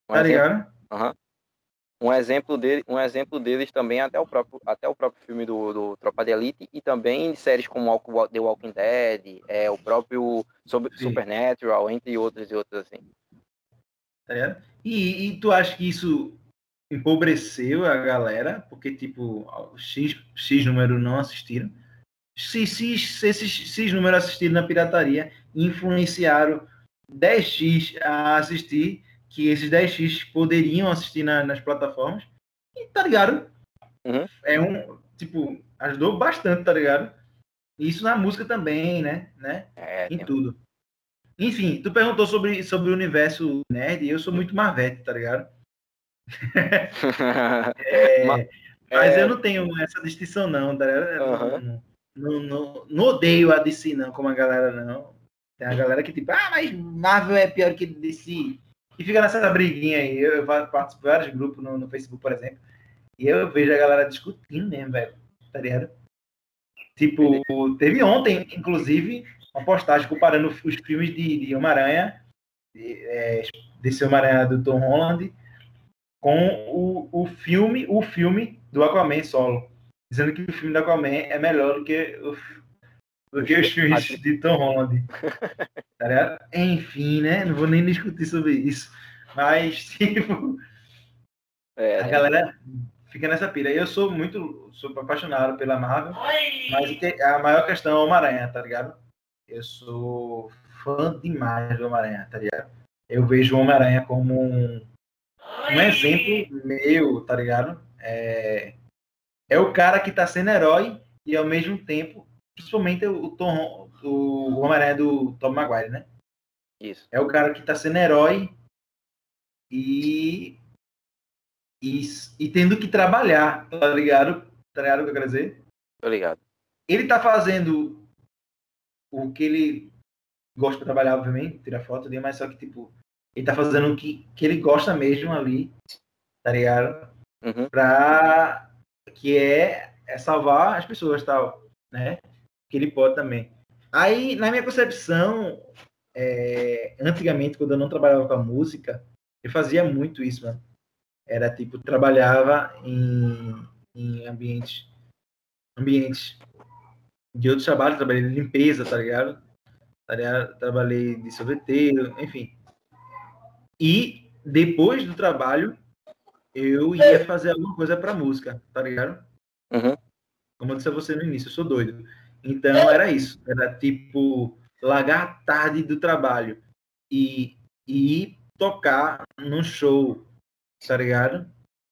Um tá exemplo, ligado? Aham. um exemplo dele, um exemplo deles também até o próprio, até o próprio filme do, do Tropa de Elite e também séries como The Walking Dead, é o próprio sobre. Supernatural, entre outras e outras assim. Tá? E, e tu acha que isso empobreceu a galera, porque, tipo, X, X número não assistiram? Se, se, se esses X número assistiram na pirataria influenciaram 10X a assistir, que esses 10X poderiam assistir na- nas plataformas, e tá ligado? Uhum. É um, tipo, ajudou bastante, tá ligado? Isso na música também, né? né? É, em tem- tudo. Enfim, tu perguntou sobre, sobre o universo nerd e eu sou muito Marvete, tá ligado? [LAUGHS] [LAUGHS] É, Ma- mas é. eu não tenho essa distinção, não, tá ligado? Eu Aham. não, não, não, não odeio a DC, não, como a galera, não. Tem a galera que, tipo, ah, mas Marvel é pior que DC. E fica nessa briguinha aí. Eu, eu participo de vários grupos no, no Facebook, por exemplo, e eu vejo a galera discutindo mesmo, velho, tá ligado? Tipo, teve ontem, inclusive, uma postagem comparando os filmes de, de Homem-Aranha, de, é, desse Homem-Aranha do Tom Holland, com o, o filme, o filme do Aquaman solo. Dizendo que o filme do Aquaman é melhor do que, o, do que os filmes de Tom Holland. [LAUGHS] Tá? Enfim, né? Não vou nem discutir sobre isso. Mas, [LAUGHS] tipo, é, a galera fica nessa pira. Eu sou muito sou apaixonado pela Marvel, mas a maior questão é o Homem-Aranha, tá ligado? Eu sou fã demais do Homem-Aranha, tá ligado? Eu vejo o Homem-Aranha como um, um exemplo meu, tá ligado? É, é o cara que tá sendo herói e ao mesmo tempo, principalmente o Tom, o Homem-Aranha do Tom Maguire, né? isso. É o cara que tá sendo herói e, e, e tendo que trabalhar, tá ligado? Tá ligado o que eu quero dizer? Tô ligado. Ele tá fazendo o que ele gosta de trabalhar, obviamente, tirar foto dele, mas só que, tipo, ele tá fazendo o que, que ele gosta mesmo ali, tá ligado? Uhum. Pra, que é, é salvar as pessoas, tal, né? Que ele pode também. Aí, na minha concepção, é, antigamente, quando eu não trabalhava com a música, eu fazia muito isso, mano. Era tipo, trabalhava em, em ambientes, ambientes de outros trabalhos, trabalhei de limpeza, tá ligado? Trabalhei de sorveteiro, enfim. E depois do trabalho, eu ia fazer alguma coisa pra música, tá ligado? Uhum. Como eu disse a você no início, eu sou doido. Então era isso. Era tipo, largar tarde do trabalho e, e ir tocar num show, tá ligado?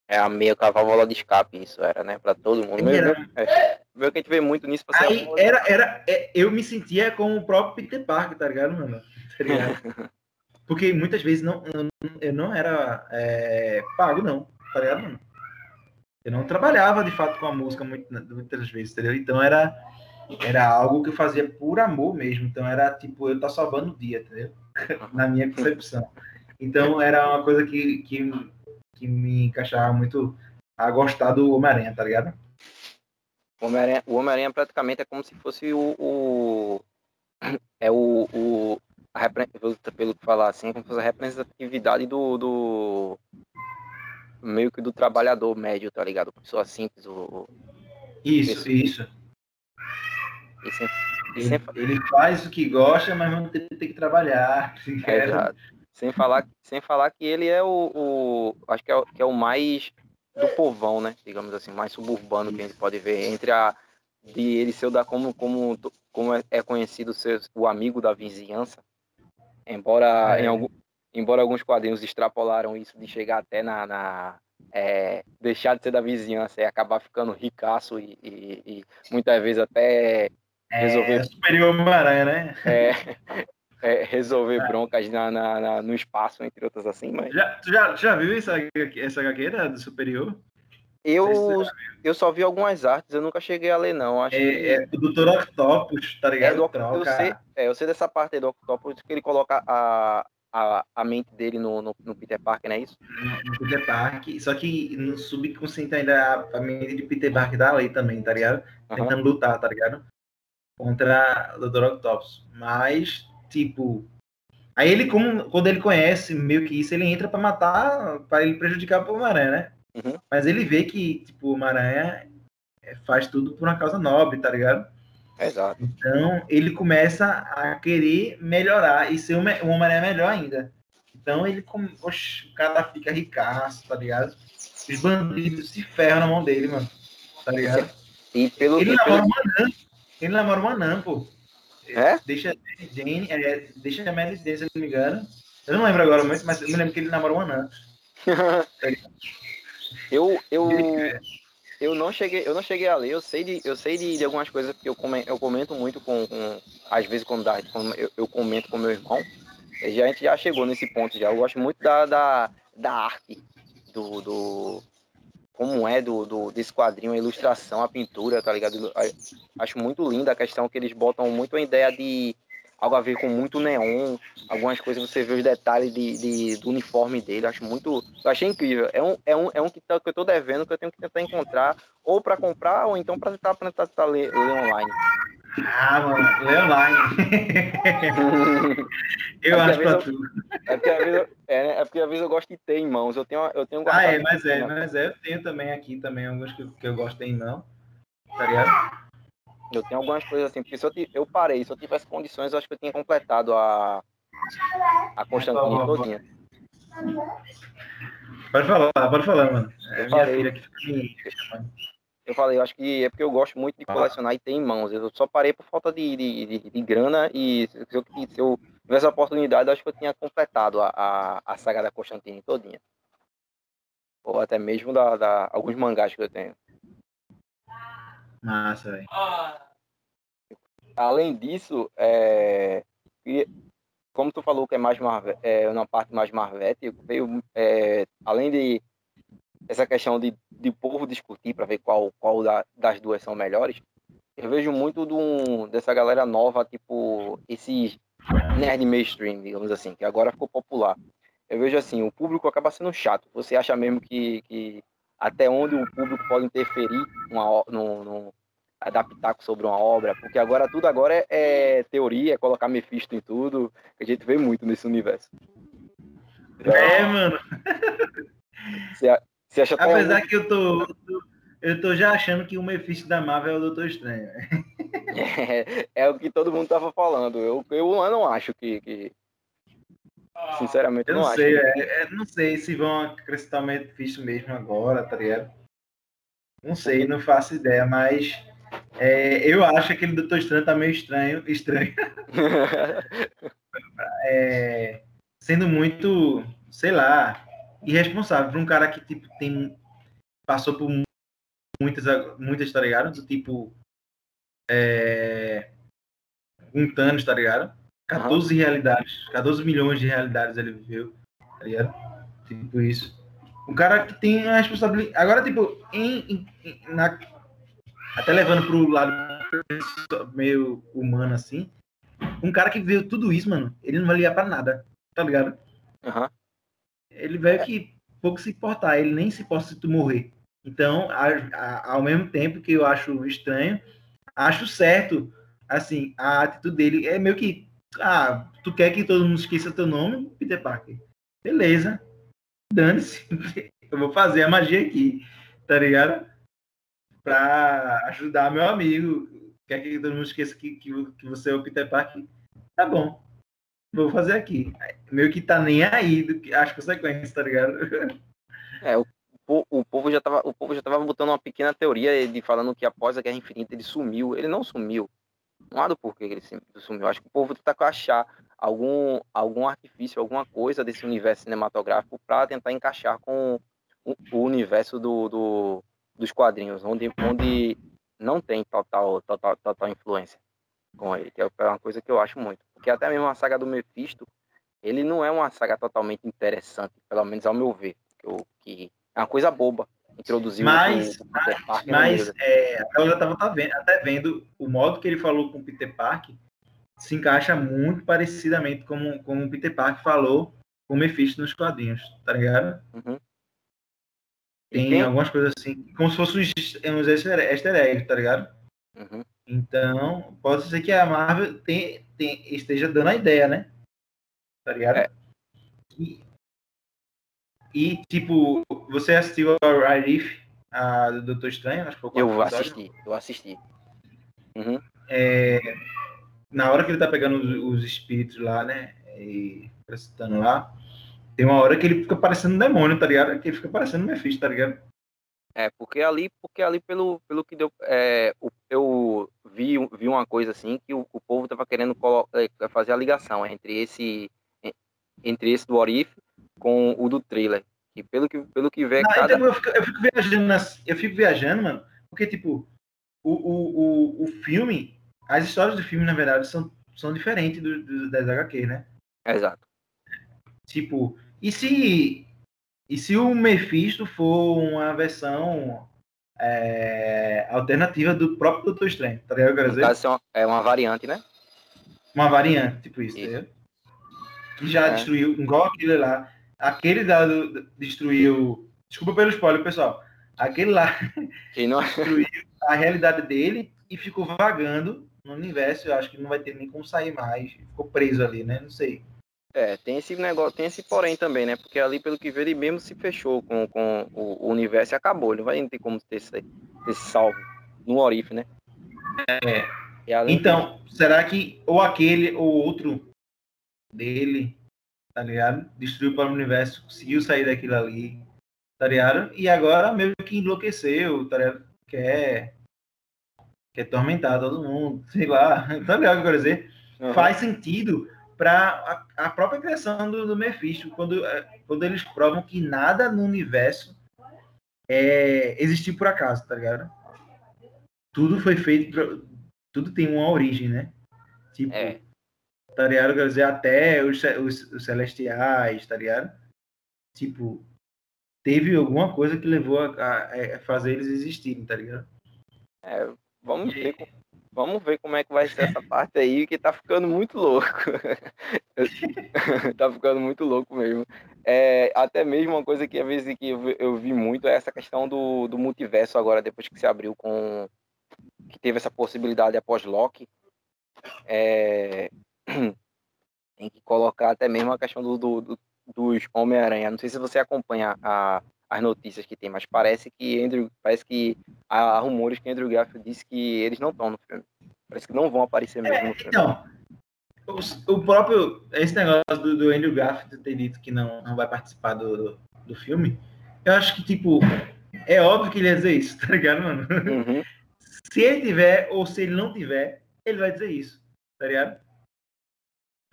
É a meia com a válvula de escape, isso era, né? Pra todo mundo. Meu, Era. meu, é, meu que a gente vê muito nisso. Aí a- era, era, é, eu me sentia como o próprio Peter Parker, tá ligado, mano? Tá ligado? [LAUGHS] Porque muitas vezes não- eu não era é, pago, não, tá ligado, mano? Eu não trabalhava de fato com a música muito- muitas vezes, entendeu? Então era, era algo que eu fazia por amor mesmo. Então era tipo, eu tá salvando o dia, entendeu? [LAUGHS] Na minha concepção. Então era uma coisa que, que, que me encaixava muito a gostar do Homem-Aranha, tá ligado? O Homem-Aranha, praticamente é como se fosse o. o- [CLEARS THROAT] é o. o a pelo que falar assim, é como se fosse a representatividade do, do. Meio que do trabalhador médio, tá ligado? Pessoa simples. O, Isso, isso. e sem, e Ele, sem, ele faz o que gosta, mas não tem, tem que trabalhar. é, exato. sem, falar, sem falar que ele é o. o- acho que é, o- que é o mais do povão, né? Digamos assim, mais suburbano que a gente pode ver. Entre a. De ele ser o da como, como, como é- é conhecido ser o amigo da vizinhança. Embora, É. em algum, embora alguns quadrinhos extrapolaram isso de chegar até na. na é, deixar de ser da vizinhança e acabar ficando ricaço e, e- e muitas vezes até resolver É superior Homem-Aranha, né? é, é, resolver [LAUGHS] broncas na, na- na- no espaço, entre outras assim, mas Já, tu já, já viu essa, essa HQ do superior? eu, eu só vi algumas artes, eu nunca cheguei a ler, não. Acho que É, é o Dr. Octopus, tá é ligado? do, eu, sei, é, eu sei dessa parte aí do Octopus que ele coloca a, a, a mente dele no, no, no Peter Parker, não é isso? no, no Peter Parker, só que no subconsciente ainda a, a mente de Peter Parker tá ali também, tá ligado? Aham. Tentando lutar, tá ligado? Contra o Dr. Octopus. Mas, tipo. Aí ele, como, quando ele conhece meio que isso, ele entra pra matar, pra ele prejudicar o Homem-Aranha, né? Uhum. Mas ele vê que, tipo, o Homem-Aranha é, faz tudo por uma causa nobre, tá ligado? Exato. Então, ele começa a querer melhorar e ser um, me- um Homem-Aranha melhor ainda. Então, ele. Oxe, o cara fica ricaço, tá ligado? Os bandidos se ferram na mão dele, mano. Tá ligado? E pelo, Ele namora pelo uma anã. Ele namora uma anã, pô. É? Deixa a Jane, é, deixa a Mary Jane, se eu não me engano. Eu não lembro agora muito, mas eu me lembro que ele namora uma anã. [LAUGHS] eu, eu, eu não cheguei, eu não cheguei a ler, eu sei de, eu sei de, de algumas coisas porque eu comento, eu comento muito com, com às vezes quando, dá, quando eu, eu comento com meu irmão, já, a gente já chegou nesse ponto já. Eu gosto muito da, da, da arte do, do como é do, do desse quadrinho, a ilustração, a pintura, tá ligado? Acho muito linda a questão que eles botam muito a ideia de algo a ver com muito neon, algumas coisas você vê os detalhes de, de- do uniforme dele, acho muito, eu achei incrível. É um, é um, é um que, tá- que eu tô devendo, que eu tenho que tentar encontrar, ou para comprar, ou então para tentar, pra tentar ler, ler online. Ah, mano, Leonine. [LAUGHS] eu É acho pra vezes tu. É porque, às vezes, eu- é, né? é porque às vezes eu gosto de ter em mãos, eu tenho, eu tenho Ah, é, mas é, mas é. Eu tenho também aqui também alguns que, que eu gosto em não. Tá ligado? Eu tenho algumas coisas assim, porque se eu, eu parei, se eu tivesse condições, eu acho que eu tinha completado a, a Constantine Então, todinha. Pode falar, pode falar, mano. É Eu falei. que. Eu falei, eu acho que é porque eu gosto muito de colecionar e ter em mãos. Eu só parei por falta de, de, de- de grana e se eu, se eu tivesse a oportunidade, eu acho que eu tinha completado a, a, a saga da Constantine todinha. Ou até mesmo da, da alguns mangás que eu tenho. Massa, velho. Além disso, é, como tu falou que é mais é uma parte mais Marvete, veio, é, além de essa questão de, de povo discutir para ver qual, qual da- das duas são melhores, eu vejo muito de um- dessa galera nova, tipo, esses nerd mainstream, digamos assim, que agora ficou popular. Eu vejo assim, o público acaba sendo chato. Você acha mesmo que, que até onde o público pode interferir numa, o- no, no, adaptar sobre uma obra, porque agora tudo agora é, é teoria, é colocar Mephisto em tudo, que a gente vê muito nesse universo. É, mano. Você, você acha tão Apesar que eu tô, eu tô, já achando que o Mephisto da Marvel é o Doutor Estranho. [LAUGHS] é, é o que todo mundo tava falando. Eu, eu não acho que, que- sinceramente, Eu não, não acho. sei, é, é, não sei se vão acrescentar o Mephisto mesmo agora, tá ligado? Não sei, não faço ideia, mas É, eu acho que aquele Doutor Estranho tá meio estranho, estranho. [LAUGHS] é, sendo muito, sei lá, irresponsável para um cara que tipo tem passou por muitas muitas tá ligado? Do tipo é, um Thanos, tá ligado? 14 uhum. realidades, 14 milhões de realidades ele viveu, tá ligado? Tipo isso. Um cara que tem a responsabilidade. Agora, tipo, em, em, na... até levando pro lado meio humano assim, um cara que viu tudo isso, mano, ele não vai ligar pra nada, tá ligado? Uhum. Ele veio que pouco se importar, ele nem se importa se tu morrer. Então, a, a, ao mesmo tempo que eu acho estranho, acho certo, assim, a atitude dele é meio que, ah, tu quer que todo mundo esqueça teu nome, Peter Parker? Beleza, dane-se, [LAUGHS] eu vou fazer a magia aqui, tá ligado? Pra ajudar meu amigo, quer que todo mundo esqueça que, que, que você é o Peter Parker? Tá bom, vou fazer aqui. Meio que tá nem aí do que as consequências, tá ligado? [LAUGHS] É, o, o, povo já tava, o povo já tava botando uma pequena teoria de falando que após a Guerra Infinita ele sumiu. Ele não sumiu. Não há do porquê ele sumiu. Acho que o povo com achar algum, algum artifício, alguma coisa desse universo cinematográfico para tentar encaixar com o, o universo do, do, dos quadrinhos, onde, onde não tem total, total, total influência com ele, que é uma coisa que eu acho muito. Porque até mesmo a saga do Mephisto, ele não é uma saga totalmente interessante, pelo menos ao meu ver. Que é uma coisa boba introduzir mas, o, Peter Parker. Mas é, eu já estava até vendo o modo que ele falou com o Peter Parker se encaixa muito parecidamente como, como o Peter Parker falou com o Mephisto nos quadrinhos, tá ligado? Uhum. Tem, tem, algumas coisas assim, como se fossem uns easter eggs, tá ligado? Uhum. Então, pode ser que a Marvel tem, tem, esteja dando a ideia, né? Tá ligado? É. E, e, tipo, você assistiu a Arif, a do Doutor Estranho? Acho que foi eu assisti, eu assisti. Uhum. É, na hora que ele tá pegando os, os espíritos lá, né? E recitando lá, tem uma hora que ele fica parecendo um demônio, tá ligado? Que ele fica parecendo um Mephisto, tá ligado? É, porque ali, porque ali pelo, pelo que deu, é, eu vi, vi uma coisa assim que o, o povo tava querendo é, fazer a ligação entre esse entre esse do Orif com o do trailer. E pelo que pelo que vê, Não, cada... então eu, fico, eu fico viajando, nas, eu fico viajando, mano, porque tipo o, o, o, o filme, as histórias do filme na verdade são, são diferentes do, do, das HQ, né? Exato. Tipo, e se e se o Mephisto for uma versão é, alternativa do próprio Doutor Estranho, tá ligado? Quer dizer? Caso, é uma variante, né? Uma variante, tipo isso, isso. Tá que já é. destruiu, igual aquele lá. Aquele lá do, destruiu. Desculpa pelo spoiler, pessoal. Aquele lá não... destruiu a realidade dele e ficou vagando no universo. Eu acho que não vai ter nem como sair mais. Ficou preso ali, né? Não sei. É, tem esse negócio, tem esse porém também, né? Porque ali, pelo que vê, ele mesmo se fechou com, com o, universo e acabou. Ele não vai ter como ter esse, ter salvo no Orif, né? É. Então, de... será que ou aquele ou outro dele, tá ligado? Destruiu para o universo, conseguiu sair daquilo ali, tá ligado? E agora meio que enlouqueceu, tá ligado? Quer, quer atormentar todo mundo, sei lá, [LAUGHS] tá ligado o que eu quero dizer? Uhum. Faz sentido para a, a, própria criação do, do Mephisto, quando, é, quando eles provam que nada no universo é, existiu por acaso, tá ligado? Tudo foi feito, pra, tudo tem uma origem, né? Tipo, é. Tá ligado? Quer dizer, até os, os, os celestiais, tá ligado? Tipo, teve alguma coisa que levou a, a, a fazer eles existirem, tá ligado? É, vamos ver Vamos ver como é que vai ser essa parte aí, que tá ficando muito louco. [LAUGHS] tá ficando muito louco mesmo. É, até mesmo uma coisa que às vezes que eu, eu vi muito é essa questão do, do multiverso agora, depois que se abriu com. que teve essa possibilidade após Loki. É, [CLEARS THROAT] tem que colocar até mesmo a questão do, do, do dos Homem-Aranha. Não sei se você acompanha a, as notícias que tem, mas parece que Andrew, parece que há rumores que Andrew Garfield disse que eles não estão no filme. Parece que não vão aparecer mesmo é, no filme. Então, o, o, próprio esse negócio do, do, Andrew Garfield ter dito que não, não vai participar do, do filme, eu acho que tipo é óbvio que ele ia dizer isso, [LAUGHS] tá ligado, mano? Uhum. se ele tiver ou se ele não tiver, ele vai dizer isso, tá ligado?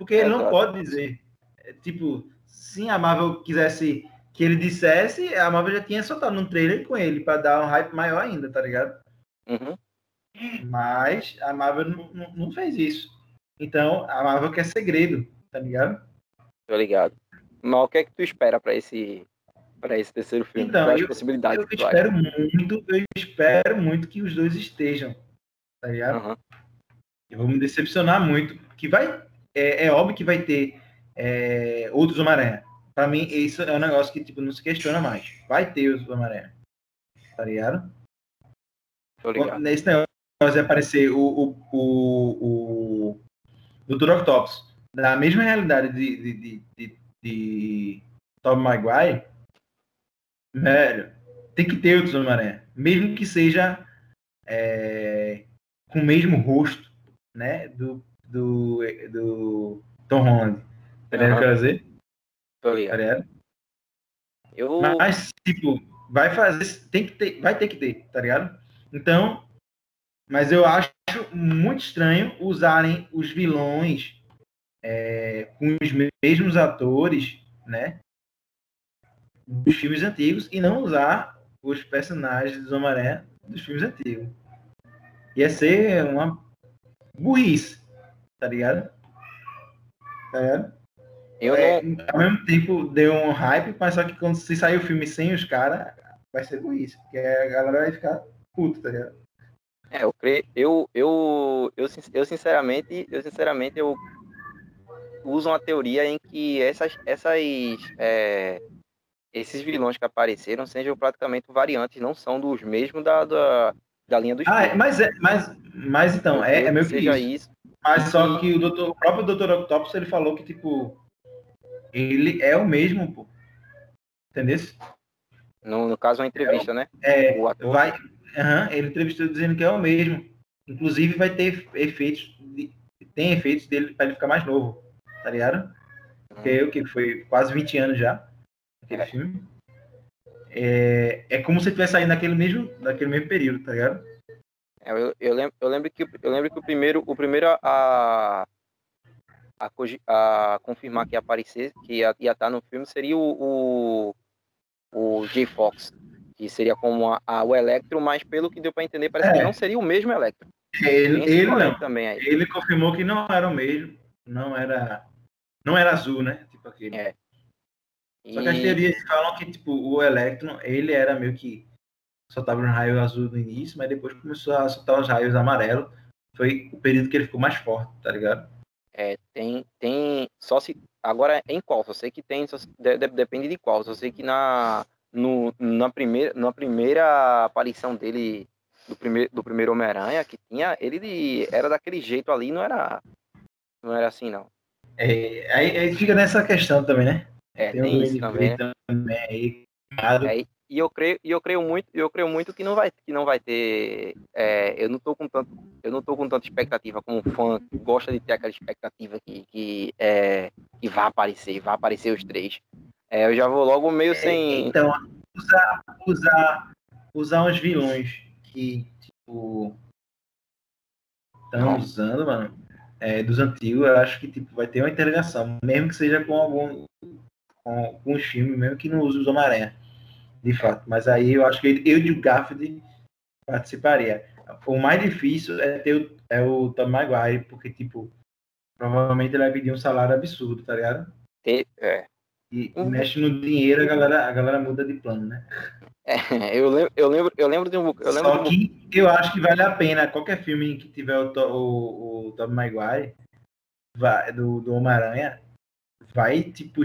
Porque ele não pode dizer. É, tipo, se a Marvel quisesse que ele dissesse, a Marvel já tinha soltado um trailer com ele para dar um hype maior ainda, tá ligado? Uhum. Mas a Marvel não, não, não, fez isso. Então, a Marvel quer segredo, tá ligado? Tô ligado. Mas o que é que tu espera para esse para esse terceiro filme? Então, Quais eu, possibilidades eu espero muito, eu espero muito que os dois estejam, tá ligado? Uhum. Eu vou me decepcionar muito, que vai é, é óbvio que vai ter é, outros Homem-Aranha. Pra mim, isso é um negócio que tipo, não se questiona mais. Vai ter os Homem-Aranha. Tá ligado? Tô ligado. Nesse negócio vai aparecer o, o, o, o Dr. Octopus na mesma realidade de, de, de, de, de Tom Maguire, velho, tem que ter outros Homem-Aranha. Mesmo que seja é, com o mesmo rosto, né? Do, do, do Tom Holland. Tá ligado o que eu dizer? Tô ligado. Tá eu... Mas, tipo, vai fazer. Tem que ter, vai ter que ter, tá ligado? Então, mas eu acho muito estranho usarem os vilões é, com os mesmos atores, né? Dos filmes antigos e não usar os personagens do Homem-Aranha dos filmes antigos. Ia ser uma burrice, tá ligado? Tá ligado? Eu é, não... Ao mesmo tempo deu um hype, mas só que quando se sair o filme sem os caras, vai ser burrice, porque a galera vai ficar puta, tá ligado? É, eu creio, eu, eu, eu, eu sinceramente, eu sinceramente, eu uso uma teoria em que essas, essas, é, esses vilões que apareceram sejam praticamente variantes, não são dos mesmos da, da, da linha dos. Ah, é, mas é, mas, mas então, é, é meio que isso. isso. Mas só que o, doutor, o próprio Dr. Octopus ele falou que, tipo, ele é o mesmo, pô. Entendeu? No, no caso, uma entrevista, é, né? É, vai. Uhum, ele entrevistou dizendo que é o mesmo. Inclusive vai ter efeitos. De, tem efeitos dele para ele ficar mais novo. Tá ligado? Porque eu uhum. que foi quase 20 anos já. Aquele é. filme. É, é como se tivesse saindo naquele mesmo, naquele mesmo período, tá ligado? É, eu, eu, lembro, eu lembro que eu lembro que o primeiro, o primeiro a, a, a confirmar que ia aparecer, que ia, ia estar no filme, seria o, o, o J. Fox, que seria como a, a, o Electro, mas pelo que deu para entender, parece é. que não seria o mesmo Electro. Ele, ele não. Também aí. Ele confirmou que não era o mesmo, não era, não era azul, né? Tipo aquele. É. E... Só que as teorias falam que tipo o Electron, ele era meio que soltava um raio azul no início, mas depois começou a soltar os raios amarelos. Foi o período que ele ficou mais forte, tá ligado? É, tem, tem, só se, agora em qual, eu sei que tem, só, de, de, depende de qual, eu sei que na, no, na, primeira, na primeira aparição dele, do primeiro, do primeiro Homem-Aranha, que tinha, ele era daquele jeito ali, não era, não era assim, não. É, aí, aí fica nessa questão também, né? É, tem, tem isso também, né? também aí, é, e eu creio, e eu creio muito, eu creio muito que não vai, que não vai ter. É, eu não tô com tanto, eu não tô com tanta expectativa como fã que gosta de ter aquela expectativa que que, é, que vai aparecer, vai aparecer os três. É, eu já vou logo meio sem. Então usar, usar, usar uns vilões que tipo estão usando, mano, é, dos antigos, eu acho que tipo vai ter uma interligação, mesmo que seja com algum com, com os filmes, mesmo que não use os Homem-Aranha de fato. Mas aí eu acho que eu e o Garfield participaria. O mais difícil é ter o, é o Tom Maguire, porque, tipo, provavelmente ele vai pedir um salário absurdo, tá ligado? É. E, mexe no dinheiro, a galera, a galera muda de plano, né? É, [LAUGHS] eu lembro, eu lembro, eu lembro de um. Eu lembro Só que eu acho que vale a pena. Qualquer filme que tiver o, o, o Tom Maguire vai, do, do Homem-Aranha vai, tipo,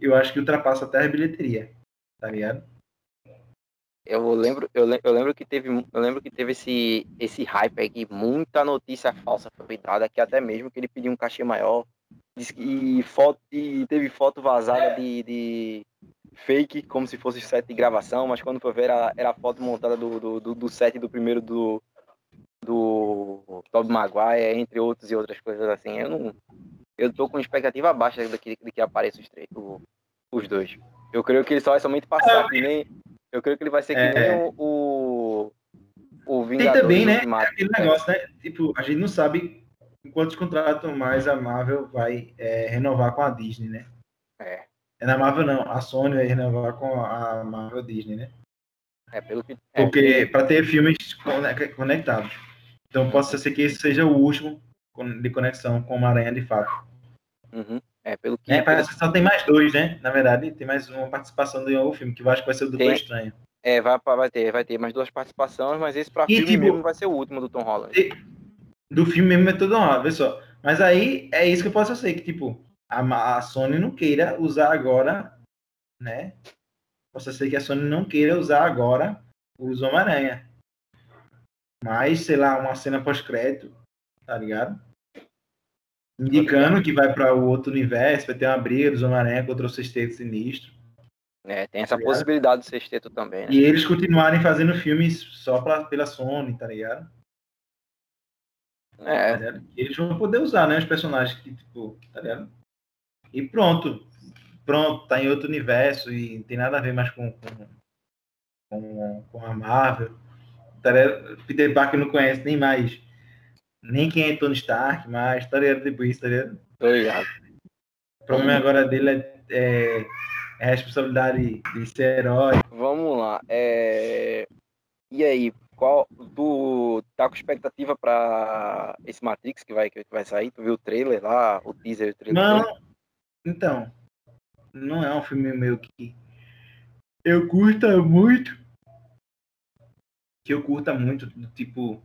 eu acho que ultrapassa até a bilheteria, tá ligado? Eu lembro, eu, eu lembro que teve, eu lembro que teve esse, esse hype aí, que muita notícia falsa foi dada, que até mesmo que ele pediu um cachê maior, e, foto, e teve foto vazada de, de fake, como se fosse set de gravação, mas quando foi ver era, era foto montada do, do, do, do set do primeiro do, do Tobey Maguire, entre outros e outras coisas assim. Eu não. Eu tô com expectativa baixa de que, de que apareça os três, os dois. Eu creio que ele só vai somente passar, que nem, eu creio que ele vai ser que é. nem o, o, Tem também, né? Aquele negócio, né? Tipo, a gente não sabe quantos contratos mais a Marvel vai é, renovar com a Disney, né? É. É na Marvel não, a Sony vai renovar com a Marvel Disney, né? É, pelo que. É, Porque para ter filmes conectados. Então pode ser que esse seja o último de conexão com uma aranha de fato. Uhum. É, pelo que. É, parece que só tem mais dois, né? Na verdade, tem mais uma participação do novo filme, que eu acho que vai ser o Doutor tem... Estranho. É, vai, vai ter, vai ter mais duas participações, mas esse pra e, filme tipo, mesmo vai ser o último do Tom Holland. Do filme mesmo é todo Holland, vê só. Mas aí é isso que eu posso ser, que tipo, a, a Sony não queira usar agora, né? Posso ser que a Sony não queira usar agora o Homem-Aranha. Mas, sei lá, uma cena pós-crédito, tá ligado? Indicando que vai para o outro universo, vai ter uma briga dos Homem-Aranha contra o Sexteto Sinistro. É, tem essa tá possibilidade do Sexteto também. Né? E eles continuarem fazendo filmes só pra, pela Sony, tá ligado? É. Tá eles vão poder usar, né? Os personagens que, tipo, tá ligado? E pronto. Pronto, tá em outro universo e não tem nada a ver mais com, com, com, com a Marvel. Tá ligado? Peter Parker não conhece nem mais nem quem é Tony Stark, mas tá ligado? Tipo isso, tá ligado? Tô ligado. O problema agora dele é, é, é, a responsabilidade de ser herói. Vamos lá. É... E aí, qual tu tá com expectativa para esse Matrix que vai que vai sair? Tu viu o trailer lá, o teaser, o trailer? Não. Então, não é um filme meio que eu curta muito. Que eu curta muito, tipo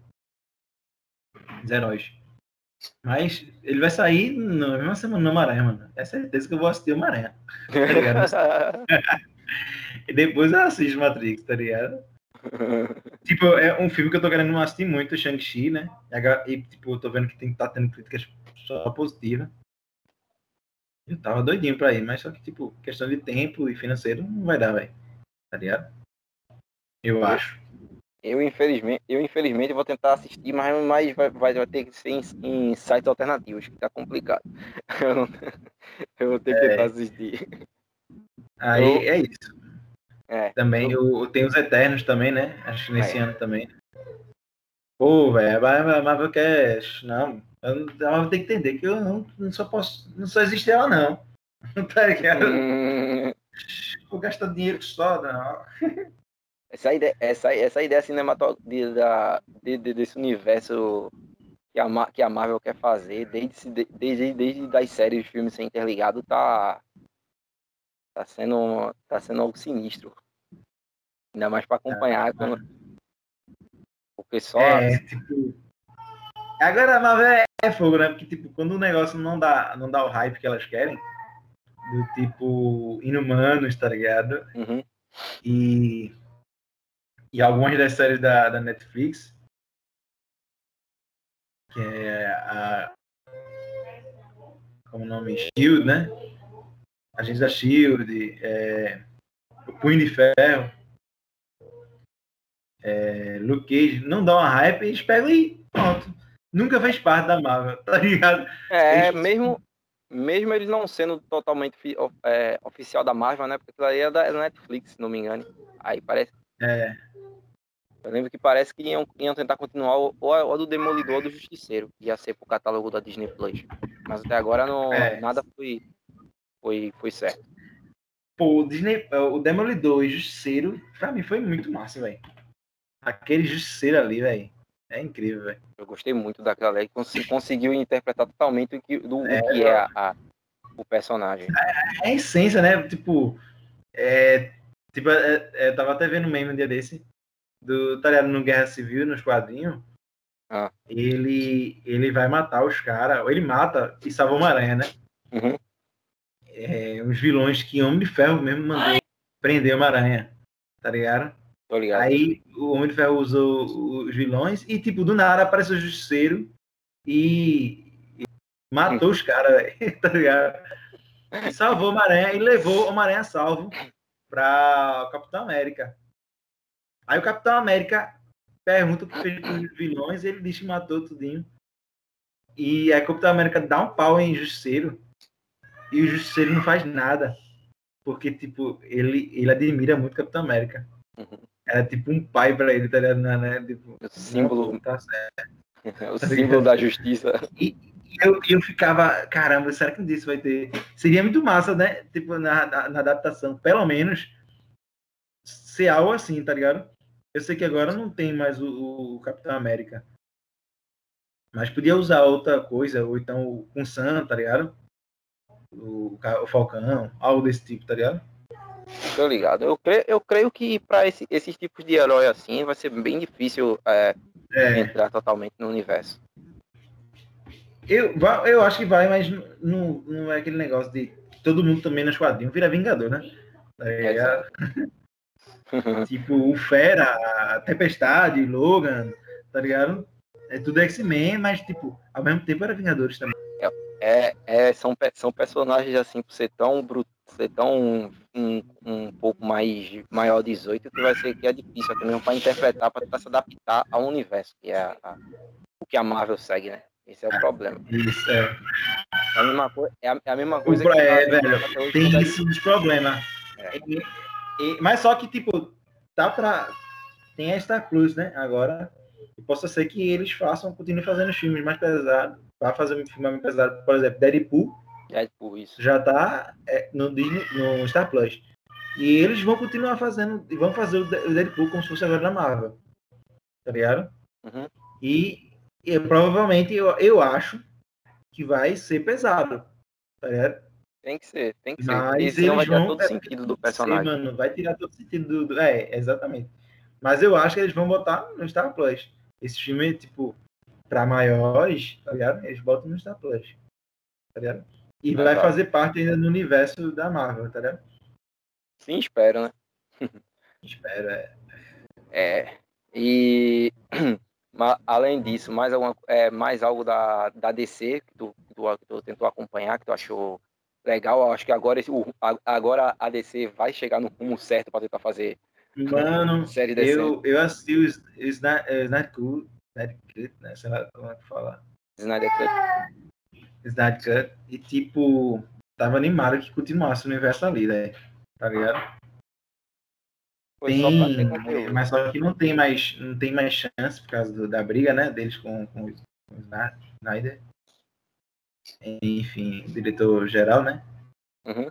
os heróis. Mas ele vai sair na mesma semana no Homem-Aranha, mano. É certeza que eu vou assistir o Homem-Aranha. Tá [LAUGHS] e depois eu assisto Matrix, tá ligado? [LAUGHS] tipo, é um filme que eu tô querendo assistir muito, Shang-Chi, né? E, tipo, eu tô vendo que tem que tá tendo críticas só positivas. Eu tava doidinho pra ir, mas só que, tipo, questão de tempo e financeiro não vai dar, velho. Tá ligado? Eu acho. Eu infelizmente, eu infelizmente vou tentar assistir, mas, mas vai, vai, vai ter que ser em, em sites alternativos, que tá complicado. [LAUGHS] Eu, não, eu vou ter que é. tentar assistir. Aí eu, é isso. É, também eu, tem os Eternos também, né? Acho que nesse é. ano também. Pô, velho, Marvel Cash, não. Eu, ela tem que entender que eu não, não só posso. Não só existe ela, não. [LAUGHS] tá ligado? Hum... Vou gastar dinheiro só, não. [LAUGHS] Essa ideia, essa, essa ideia cinematográfica de, de, desse universo que a, que a Marvel quer fazer, desde, desde, desde das séries de filmes ser interligado, tá, tá, sendo, tá sendo algo sinistro. Ainda mais para acompanhar. É, quando, o pessoal. É, tipo. Agora a Marvel é, é fogo, né? Porque, tipo, quando o negócio não dá, não dá o hype que elas querem, do tipo Inumanos, tá ligado? Uhum. E e algumas das séries da, da Netflix, que é a. Como o nome? Shield, né? Agentes da Shield, é, o Punho de Ferro, é, Luke Cage, não dá uma hype, eles pegam e pronto. Nunca fez parte da Marvel, tá ligado? É, eles... mesmo, mesmo eles não sendo totalmente é, oficial da Marvel, né? Porque aquilo aí é da Netflix, se não me engano. Aí parece. É. Eu lembro que parece que iam, iam tentar continuar o, o, do Demolidor ou do Justiceiro, que ia ser pro catálogo da Disney Plus. Mas até agora não, é. nada foi, foi, foi certo. Pô, o, Disney, o Demolidor e o Justiceiro, pra mim foi muito massa, velho. Aquele Justiceiro ali, velho. É incrível, velho. Eu gostei muito daquela lei, cons conseguiu interpretar totalmente o que, do, é, que é a, a, o personagem. É, é, a essência, né? Tipo, é, tipo é, é, tava até vendo um meme um dia desse do tá no Guerra Civil, nos quadrinhos, ah. ele, ele vai matar os caras, ou ele mata e salva uma aranha, né? Uhum. É, os vilões que Homem de Ferro mesmo mandou prender uma aranha, tá ligado? Ligado. Aí o Homem de Ferro usou os vilões e, tipo, do nada apareceu o Justiceiro e, e matou os caras, [LAUGHS] tá ligado? E salvou uma aranha e levou uma aranha salvo pra Capitão América. Aí o Capitão América pergunta o que fez com os vilões e ele diz que matou tudinho. E aí o Capitão América dá um pau em Justiceiro e o Justiceiro não faz nada. Porque, tipo, ele, ele admira muito o Capitão América. Uhum. Era tipo um pai pra ele, tá ligado? Né? Tipo, O símbolo, não, tá certo. [LAUGHS] o símbolo da justiça. E eu, eu ficava, caramba, será que um disso vai ter? Seria muito massa, né? Tipo, na, na, na adaptação, pelo menos ser algo assim, tá ligado? Eu sei que agora não tem mais o, o Capitão América. Mas podia usar outra coisa, ou então o com Sam, tá ligado? O, o Falcão, algo desse tipo, tá ligado? Tô ligado. Eu creio, eu creio que pra esse, esses tipos de herói assim vai ser bem difícil é, É, entrar totalmente no universo. Eu, eu acho que vai, mas não, não é aquele negócio de todo mundo também nos quadrinhos vira Vingador, né? É, [LAUGHS] tipo, o Fera, a Tempestade, Logan, tá ligado? É tudo X-Men, mas, tipo, ao mesmo tempo era Vingadores também. É, é, são, pe- são personagens assim, por ser tão bruto, ser tão um, um pouco mais maior 18, que vai ser que é difícil até mesmo para interpretar, para tentar se adaptar ao universo, que é a- a- o que a Marvel segue, né? Esse é o problema. Isso, é. É a mesma, coi- é a, é a mesma coisa pro- é, a- velho, Tem isso dos problemas. É. E- e- mas só que, tipo, tá pra. Tem a Star Plus, né? Agora. E possa ser que eles façam, continuem fazendo filmes mais pesados. Vai fazer um filme mais pesado, por exemplo, Deadpool Deadpool, isso. já tá é, no, Disney, no Star Plus. E eles vão continuar fazendo, e vão fazer o De- o Deadpool como se fosse agora na Marvel. Tá ligado? Uhum. E, e provavelmente eu, eu acho que vai ser pesado. Tá ligado? Tem que ser, tem que ser. Mas Porque senão vai tirar todo o sentido do personagem. Mano, vai tirar todo o sentido do, É, exatamente. Mas eu acho que eles vão botar no Star Plus. Esse filme, tipo, pra maiores, tá ligado? Eles botam no Star Plus. Tá ligado? E vai fazer parte ainda do universo da Marvel, tá ligado? Sim, espero, né? Espero, é. [LAUGHS] É. E [CLEARS THROAT] ma- além disso, mais, alguma, é, mais algo da, da DC que tu, que tu, que tu tentou acompanhar, que tu achou legal. Acho que agora, esse, o- a- agora a DC vai chegar no rumo certo para tentar fazer Mano, série DC. eu, eu assisti o é, Snyder Cut, né? Sei lá como é que fala. Snyder Cut. Snyder Cut, e tipo, tava animado que continuasse o universo ali, né? Tá ligado? Foi Tem, mas só que não tem mais, não tem mais chance por causa do- da briga, né, deles com, com, o- com o Sna- Snyder. Enfim, diretor geral, né? Uhum.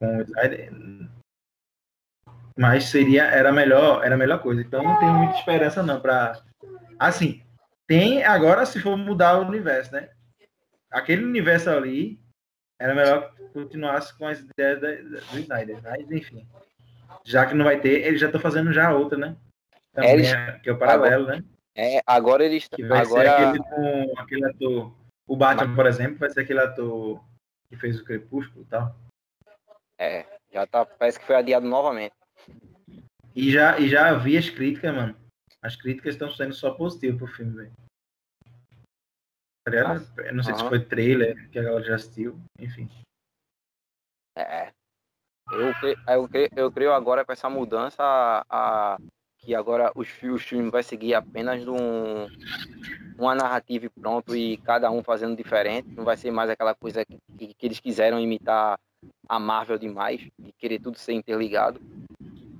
Com o Snyder. Mas seria, era a melhor, era a melhor coisa. Então não tenho muita esperança não para assim, tem agora se for mudar o universo, né? Aquele universo ali era melhor que continuasse com as ideias do Snyder, mas enfim. Já que não vai ter, eles já estão fazendo já outra, né? Também, Eles- é- que é o paralelo, né? É, agora eles Que vai ser agora aquele com aquele ator. O Batman, por exemplo, vai ser aquele ator que fez o Crepúsculo e tal. é, já tá, parece que foi adiado novamente. E já, e já vi as críticas, mano. As críticas estão sendo só positivas pro filme, velho. Tá? Eu não sei se Aham. foi trailer que a galera já assistiu, enfim. É. Eu, cre- eu, eu creio agora com essa mudança a, a- que agora os, fi- os filmes vai seguir apenas um, uma narrativa e pronto e cada um fazendo diferente. Não vai ser mais aquela coisa que, que, que eles quiseram imitar a Marvel demais e querer tudo ser interligado.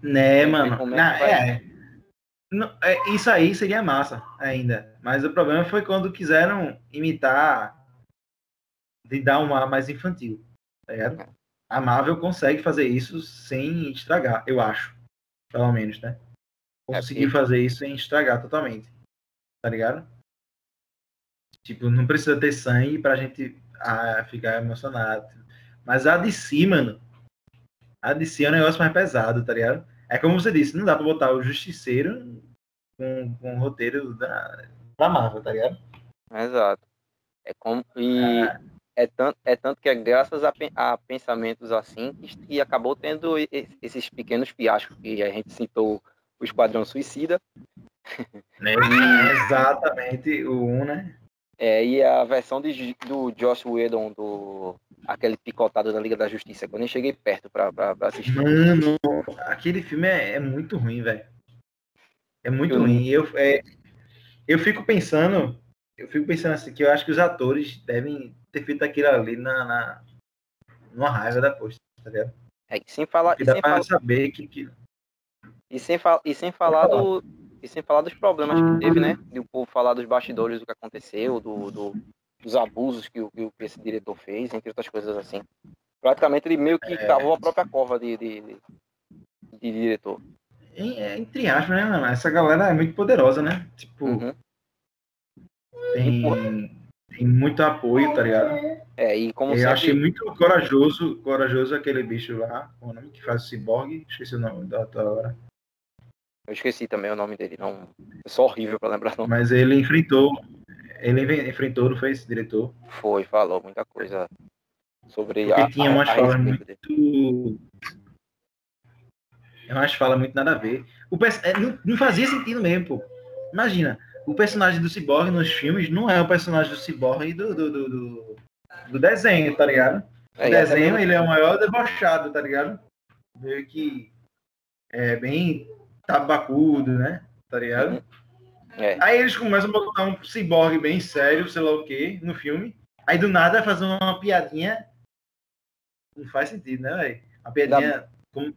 Né, mano? é Na- vai. é. Não, é, Isso aí seria massa ainda. Mas o problema foi quando quiseram imitar de dar um ar mais infantil. Tá ligado? A Marvel consegue fazer isso sem estragar, eu acho. Pelo menos, né? É, Conseguir porque- fazer isso sem estragar totalmente. Tá ligado? Tipo, não precisa ter sangue pra gente ah, ficar emocionado. Mas a DC, mano. A DC é um negócio mais pesado, tá ligado? É como você disse, não dá pra botar o Justiceiro com, com o roteiro da, da Marvel, tá ligado? Exato. É como, e é, tanto, é tanto que é graças a, a pensamentos assim que, que acabou tendo esses pequenos fiascos que a gente citou o Esquadrão Suicida Né? [LAUGHS] Exatamente, o 1, né? é, e a versão de, do Josh Whedon, do aquele picotado da Liga da Justiça, que eu nem cheguei perto pra, pra, pra assistir. Mano, aquele filme é, é muito ruim, velho. É muito Eu- ruim. Eu, é, eu fico pensando, eu fico pensando assim, que eu acho que os atores devem ter feito aquilo ali na, na numa raiva da posta, tá ligado? É, e sem falar, Porque e dá sem pra falar, saber que, que E sem, fa e sem falar do. E sem falar dos problemas que teve, né? De o povo falar dos bastidores do que aconteceu, do, do dos abusos que, que, que, esse diretor fez, entre outras coisas assim. Praticamente ele meio que é... cavou a própria cova de, de, de, de diretor. É, entre aspas, né, mano? Essa galera é muito poderosa, né? Tipo. Uhum. Tem, tem muito apoio, tá ligado? É, e como Eu sempre... achei muito corajoso, corajoso aquele bicho lá, o nome que faz o ciborgue, esqueci o nome da outra hora. Eu esqueci também o nome dele, não. É só horrível pra lembrar não. Mas ele enfrentou. Ele enfrentou, não foi esse diretor? Foi, falou muita coisa sobre Porque a. tinha umas falas muito. Dele. É umas falas muito nada a ver. O é, não, não fazia sentido mesmo, pô. Imagina, o personagem do Cyborg nos filmes não é o personagem do Cyborg do, do, do, do, do desenho, tá ligado? O é, desenho, ele é o maior debochado, tá ligado? Meio que é bem tabacudo, né? Tá ligado? É. Aí eles começam a botar um ciborgue bem sério, sei lá o que, no filme. Aí do nada fazer uma piadinha. Não faz sentido, né, velho? A piadinha. Da... Com...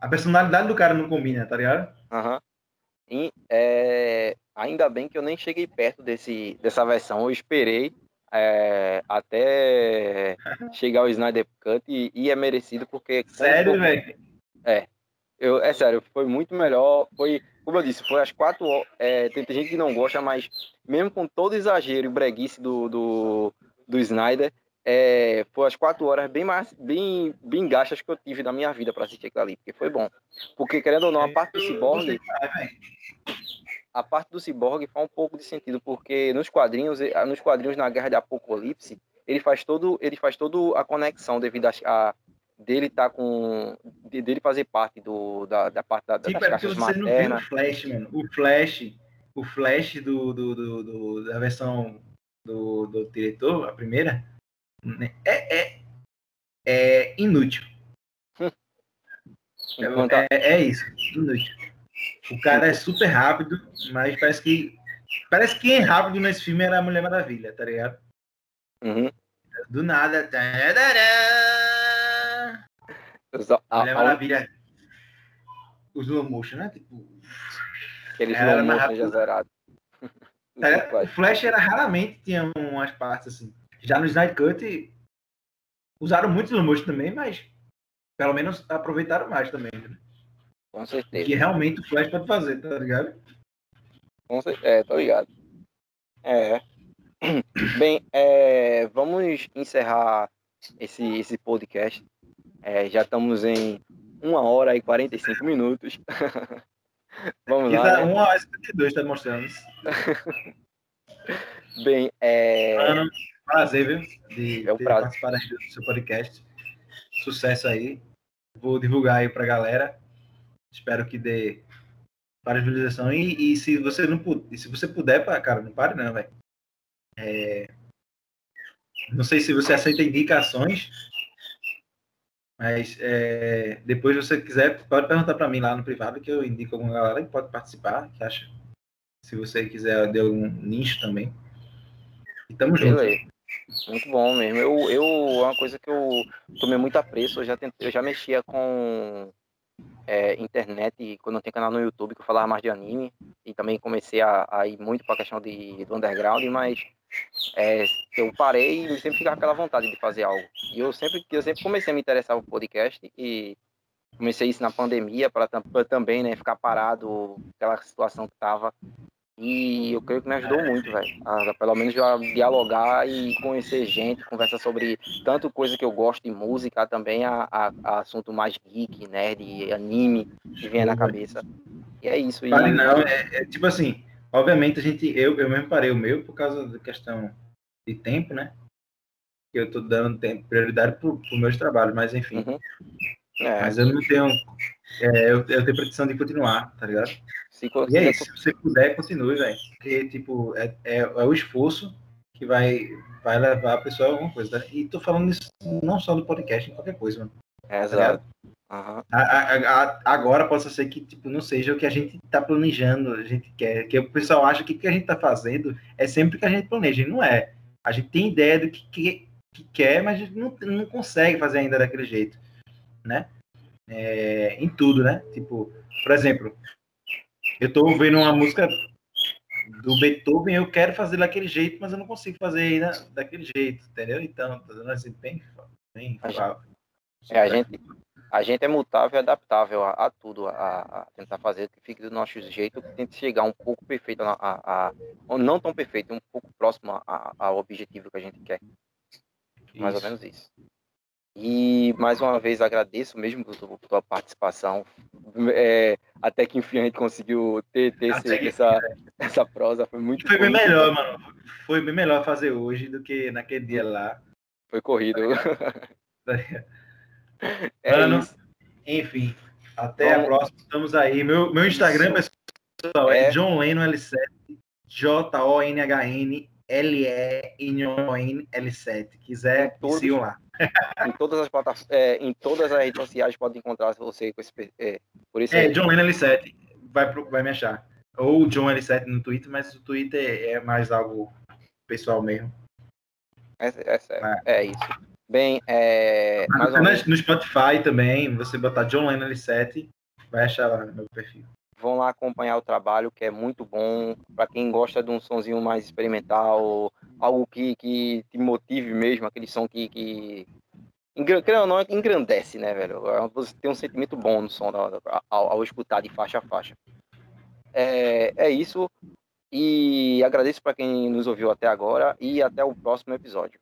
A personalidade do cara não combina, tá ligado? Aham. Uhum. E, é... Ainda bem que eu nem cheguei perto desse, dessa versão. Eu esperei é, até chegar o Snyder Cut e, e é merecido porque. Sério, velho? É. Eu, é sério, foi muito melhor. Foi, como eu disse, foi às quatro horas. É, tem gente que não gosta, mas mesmo com todo exagero e breguice do, do, do Snyder, é, foi as quatro horas bem mais bem, bem gastas que eu tive na minha vida para assistir aquilo ali, porque foi bom. Porque, querendo ou não, a parte do Cyborg. A parte do Cyborg faz um pouco de sentido, porque nos quadrinhos, nos quadrinhos na Guerra de Apocalipse, ele faz todo, ele faz todo a conexão devido a, a dele tá com dele fazer parte do da, da parte da, Sim, das caixas maternas. o Flash, mano. O Flash, o Flash do, do, do, do da versão do, do diretor, a primeira, né, é, é, é inútil. [LAUGHS] é, é, é isso, inútil. O cara é super rápido, mas parece que parece que quem é rápido nesse filme era a Mulher Maravilha, tá ligado? Uhum. Do nada. Tadadá! A, Mulher Maravilha. O slow motion, né? Tipo. Aquele slow motion já zerado. [LAUGHS] o Flash era raramente tinha umas partes assim. Já no Snyder Cut usaram muito slow motion também, mas pelo menos aproveitaram mais também. Né? Com certeza. Que realmente o Flash pode fazer, tá ligado? Com certeza, é, tô ligado. É. [CLEARS THROAT] Bem, é, vamos encerrar esse, esse podcast. É, já estamos em uma hora e 45 minutos. [LAUGHS] Vamos lá. Né? Uma hora e 52 está mostrando. [LAUGHS] Bem, é. Mano, prazer, viu? De, é de participar do seu podcast. Sucesso aí. Vou divulgar aí pra galera. Espero que dê para visualização. E, e se você não puder, se você puder, cara, não pare não, velho. É... Não sei se você aceita indicações, mas é, depois, se você quiser, pode perguntar para mim lá no privado que eu indico alguma galera que pode participar, que acha. Se você quiser de algum nicho também. E tamo junto. Muito bom mesmo. Eu, eu, é uma coisa que eu tomei muito apreço. Eu já, tentei, eu já mexia com é, internet quando eu tinha canal no YouTube que eu falava mais de anime. E também comecei a, a ir muito para a questão de, do underground, mas é, eu parei e sempre ficava aquela vontade de fazer algo. E eu sempre, eu sempre comecei a me interessar por podcast e comecei isso na pandemia para também né, ficar parado, aquela situação que estava. E eu creio que me ajudou muito, velho. Pelo menos a dialogar e conhecer gente, conversar sobre tanto coisa que eu gosto de música, também a, a, a assunto mais geek, nerd, anime, que vem na cabeça. E é isso. E... Vale não, é, é tipo assim, Obviamente, a gente, eu, eu mesmo parei o meu por causa da questão de tempo, né? Que eu estou dando tempo, prioridade para os meus trabalhos, mas enfim. Uhum. É. Mas eu não tenho. É, eu, eu tenho pretensão de continuar, tá ligado? Se, e é isso, se você puder, continue, velho. Porque, tipo, é, é, é, o esforço que vai, vai levar a pessoa a alguma coisa. Tá? E tô falando isso não só do podcast, em qualquer coisa, mano. É, exato. Uhum. A, a, a, agora possa ser que tipo, não seja o que a gente está planejando, a gente quer, que o pessoal acha que o que a gente está fazendo é sempre o que a gente planeja, e não é. A gente tem ideia do que, que, que quer, mas a gente não, não consegue fazer ainda daquele jeito, né? é, em tudo, né? Tipo, por exemplo, eu tô ouvindo uma música do Beethoven, eu quero fazer daquele jeito, mas eu não consigo fazer ainda daquele jeito, entendeu? Então, tô dando assim bem, bem a gente, é, a gente, a gente é mutável e adaptável a, a tudo, a, a, tentar fazer que fique do nosso jeito, que tente chegar um pouco perfeito, a, a, a não tão perfeito, um pouco próximo ao objetivo que a gente quer. Mais ou menos isso. E mais uma vez agradeço mesmo por tua participação. É, até que enfim a gente conseguiu ter, ter esse, essa, essa prosa. Foi muito Foi bem melhor, mano. Foi bem melhor fazer hoje do que naquele dia lá. Foi corrido. [LAUGHS] é mano, isso. enfim. Até Bom, a próxima. Estamos aí. Meu, meu Instagram, pessoal, é, é John Leno L7. J-O-N-H-N L-E-N-O-N-L7. Quiser, todos, sigam lá. Em todas as plataformas, é, em todas as redes sociais pode encontrar você com esse, é, por isso. É, John Leno L7, vai, vai me achar. Ou John L7 no Twitter, mas o Twitter é mais algo pessoal mesmo. É, é, é, é isso. Bem, é, mais no Spotify também, você botar John Leno L7, vai achar lá no meu perfil vão lá acompanhar o trabalho, que é muito bom. Para quem gosta de um sonzinho mais experimental, algo que, que te motive mesmo, aquele som que, que não, engrandece, né, velho? Você tem um sentimento bom no som ao, ao escutar de faixa a faixa. É, é isso. E agradeço para quem nos ouviu até agora e até o próximo episódio.